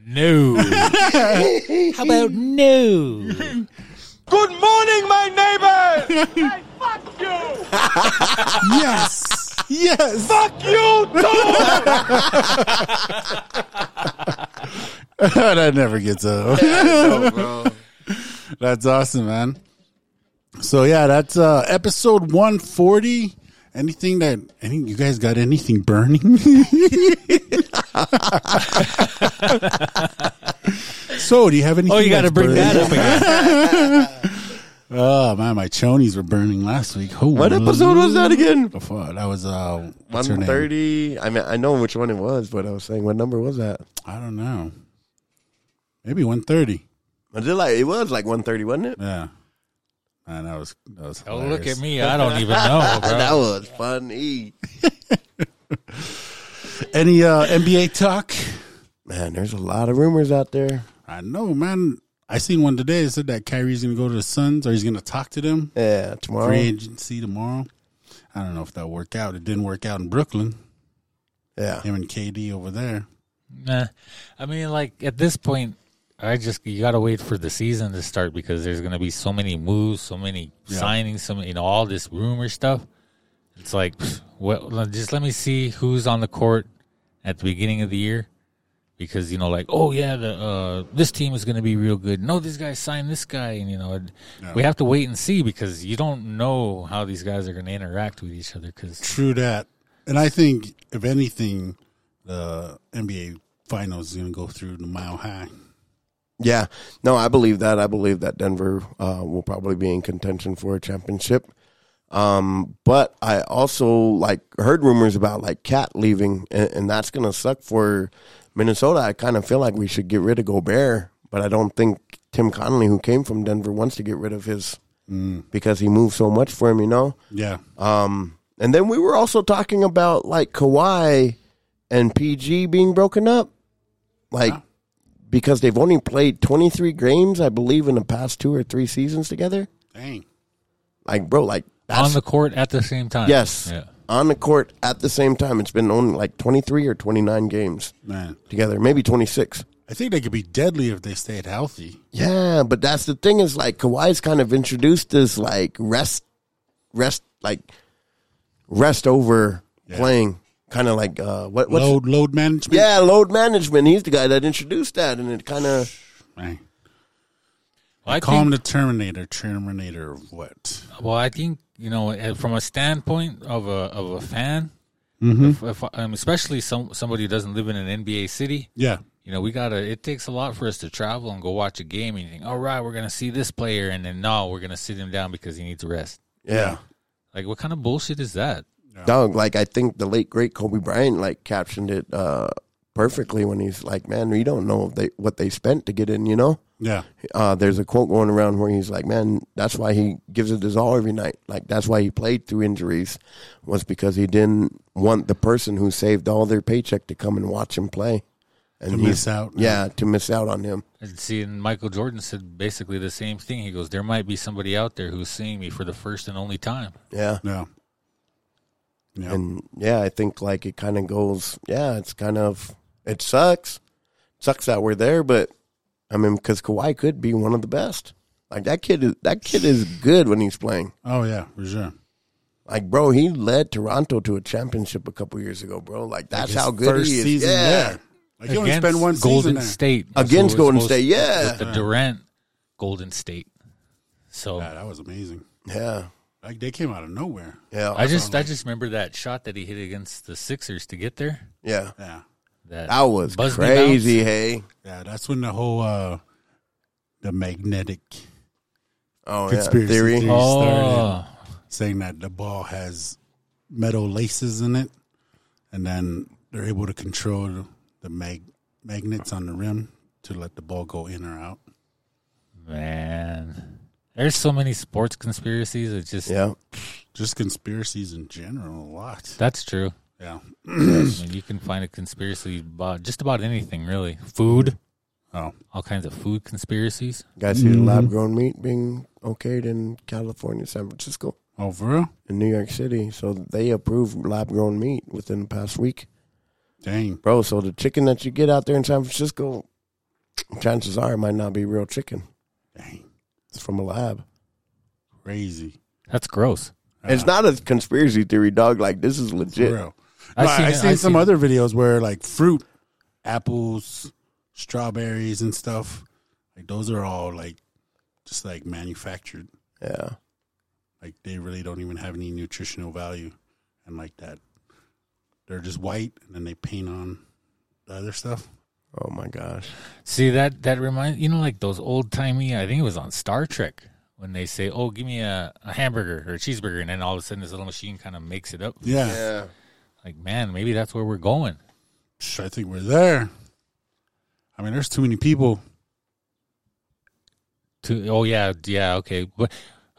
No. How about no? Good morning, my neighbor! hey, fuck you! Yes, yes. Fuck you, too! that never gets old. No. That's awesome, man. So yeah, that's uh episode 140. Anything that any you guys got anything burning? so do you have any? Oh, you got to that's bring that up again. Oh man, my chonies were burning last week. Oh, What episode was that again? Before, that was uh what's her One name? thirty. I mean, I know which one it was, but I was saying, what number was that? I don't know. Maybe one thirty. Was it like it was like one thirty, wasn't it? Yeah. Man, that was that was Oh, look at me. I don't even know, bro. that was funny. Any uh NBA talk? Man, there's a lot of rumors out there. I know, man. I seen one today. It said that Kyrie's going to go to the Suns or he's going to talk to them. Yeah, tomorrow. Free agency tomorrow. I don't know if that'll work out. It didn't work out in Brooklyn. Yeah, Him and KD over there. Nah. I mean, like at this point, I just you got to wait for the season to start because there's going to be so many moves, so many Yeah. signings, so many, you know, all this rumor stuff. It's like, well, just let me see who's on the court at the beginning of the year, because you know, like, oh yeah, the uh, this team is going to be real good. No, this guy signed this guy, and you know, it- we have to wait and see because you don't know how these guys are going to interact with each other. Because True that. And I think, if anything, the NBA Finals is going to go through the mile high. yeah. No, I believe that. I believe that Denver uh, will probably be in contention for a championship. Um, but I also like heard rumors about like KAT leaving, and, and that's gonna suck for Minnesota. I kind of feel like we should get rid of Gobert, but I don't think Tim Connolly, who came from Denver, wants to get rid of his because he moved so much for him. You know. Yeah. Um, and then we were also talking about like Kawhi and PG being broken up, like because they've only played 23 games, I believe, in the past two or three seasons together. Dang. Like, bro, like that's on the court at the same time, yes, yeah. on the court at the same time. It's been only like 23 or 29 games Man. together, maybe 26. I think they could be deadly if they stayed healthy. Yeah, but that's the thing is like Kawhi's kind of introduced this like rest, rest, like rest over Yeah. playing, kind of like uh, what what's load load management. yeah load management. He's the guy that introduced that, and it kind of Well, I Call think- him the Terminator. Terminator of what? Well, I think you know, eh, from a standpoint of a of a fan, Mm-hmm. if, if, um, especially some somebody who doesn't live in an NBA city, Yeah. you know, we gotta. It takes a lot for us to travel and go watch a game and you think, all right, we're gonna see this player, and then no, we're gonna sit him down because he needs a rest. yeah. Like, what kind of bullshit is that? Dog, like I think the late great Kobe Bryant like captioned it uh, perfectly when he's like, "Man, we don't know if they what they spent to get in." You know, Yeah. uh, there's a quote going around where he's like, "Man, that's why he gives it his all every night. Like that's why he played through injuries, was because he didn't want the person who saved all their paycheck to come and watch him play, and To he's- miss out. Yeah, to miss out on him. And see, and Michael Jordan said basically the same thing. He goes, "There might be somebody out there who's seeing me for the first and only time." Yeah, Yeah. Yeah. and yeah, I think like it kind of goes. Yeah, it's kind of it sucks. Sucks that we're there, but I mean, because Kawhi could be one of the best. Like that kid is that kid is good when he's playing. oh yeah, for sure. Like, bro, he led Toronto to a championship a couple years ago, bro. Like that's His how good first he is. season yeah. there. Like you only Against spend one Golden season there. State Against So Golden it's State, yeah. with the uh-huh. Durant Golden State. So Yeah, that was amazing. Yeah, Like they came out of nowhere. yeah, I just I just remember that shot that he hit against the Sixers to get there. yeah. Yeah. That, That was Busby crazy. Hey, Yeah, that's when the whole uh the magnetic oh Conspiracy yeah, theory. theory. Oh, started. saying that the ball has metal laces in it and then they're able to control the mag magnets on the rim to let the ball go in or out. Man, there's so many sports conspiracies. It's just Yeah. Just conspiracies in general, a lot. that's true. Yeah. I mean, you can find a conspiracy about just about anything, really. Food, Oh, all kinds of food conspiracies. Guys see the lab mm-hmm. grown meat being okayed in California, San Francisco, oh, for real? and New York City. So they approved lab grown meat within the past week. Dang. Bro, so the chicken that you get out there in San Francisco, chances are it might not be real chicken. Dang. It's from a lab. Crazy. That's gross. It's not a conspiracy theory, dog. Like this is For legit. real. I've No, seen I've it- seen, I've some seen- other videos where like fruit, apples, strawberries, and stuff. Like those are all like just like manufactured. Yeah. Like they really don't even have any nutritional value, and like that, they're just white, and then they paint on the other stuff. Oh my gosh. See that that reminds you know like those old timey. I think it was on Star Trek when they say, "Oh, give me a, a hamburger or a cheeseburger," and then all of a sudden this little machine kind of makes it up. Yeah, Yeah. Like, man, maybe that's where we're going. I think we're there. I mean, there's too many people. To oh yeah yeah okay but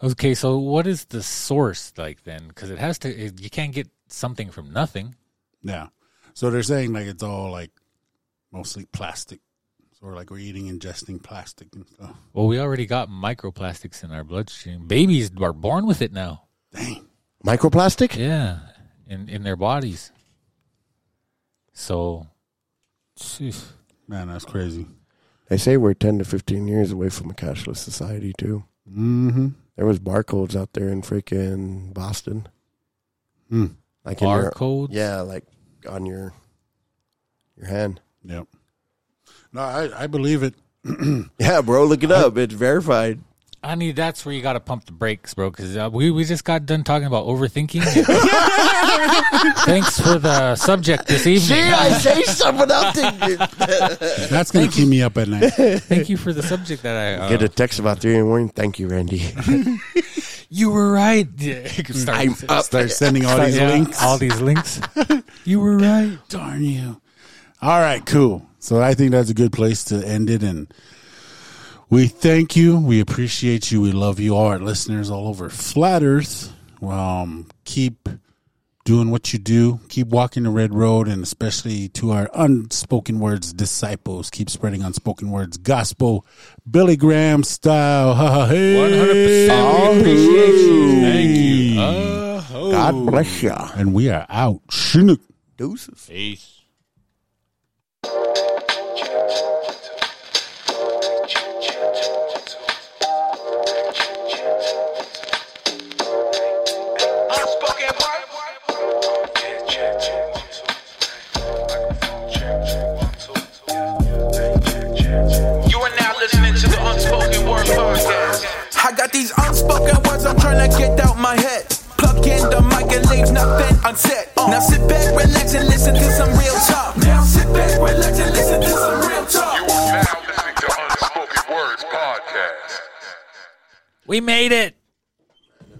okay so what is the source like then because it has to it, you can't get something from nothing Yeah, so they're saying like it's all like mostly plastic. So we're like we're eating, ingesting plastic and stuff. well we already got microplastics in our bloodstream babies are born with it now Dang. Microplastic? yeah in in their bodies so jeez. Man, that's crazy. They say we're 10 to 15 years away from a cashless society, too. Mm-hmm. There was barcodes out there in freaking Boston. Hmm. Like in your, barcodes yeah, like on your your hand. Yep. No, I, I believe it. Yeah, bro, look it up. It's verified. I mean, that's where you got to pump the brakes, bro, because uh, we, we just got done talking about overthinking. Thanks for the subject this evening. Gee, I say something up That's gonna keep me up at night. Thank you for the subject that I. Uh, Get a text about three in the morning. Thank you, Randy. you were right. Yeah, start- I'm up. Start sending all these yeah, links. All these links. you were right. Darn you. All right, cool. So I think that's a good place to end it. And we thank you. We appreciate you. We love you, all our listeners all over Flat Earth. Um, keep doing what you do. Keep walking the red road. And especially to our unspoken words disciples, keep spreading unspoken words gospel, Billy Graham style. Ha, ha, hey. 100%. We appreciate you. Thank you. Uh, God bless you. And we are out. Chinook. Deuces. Peace. Trying to get out my head. Plug in the mic and leave nothing unsaid. Now sit back, relax, and listen to some real talk. Now sit back, relax, and listen to some real talk. You are now listening to Unspoken Words Podcast. We made it.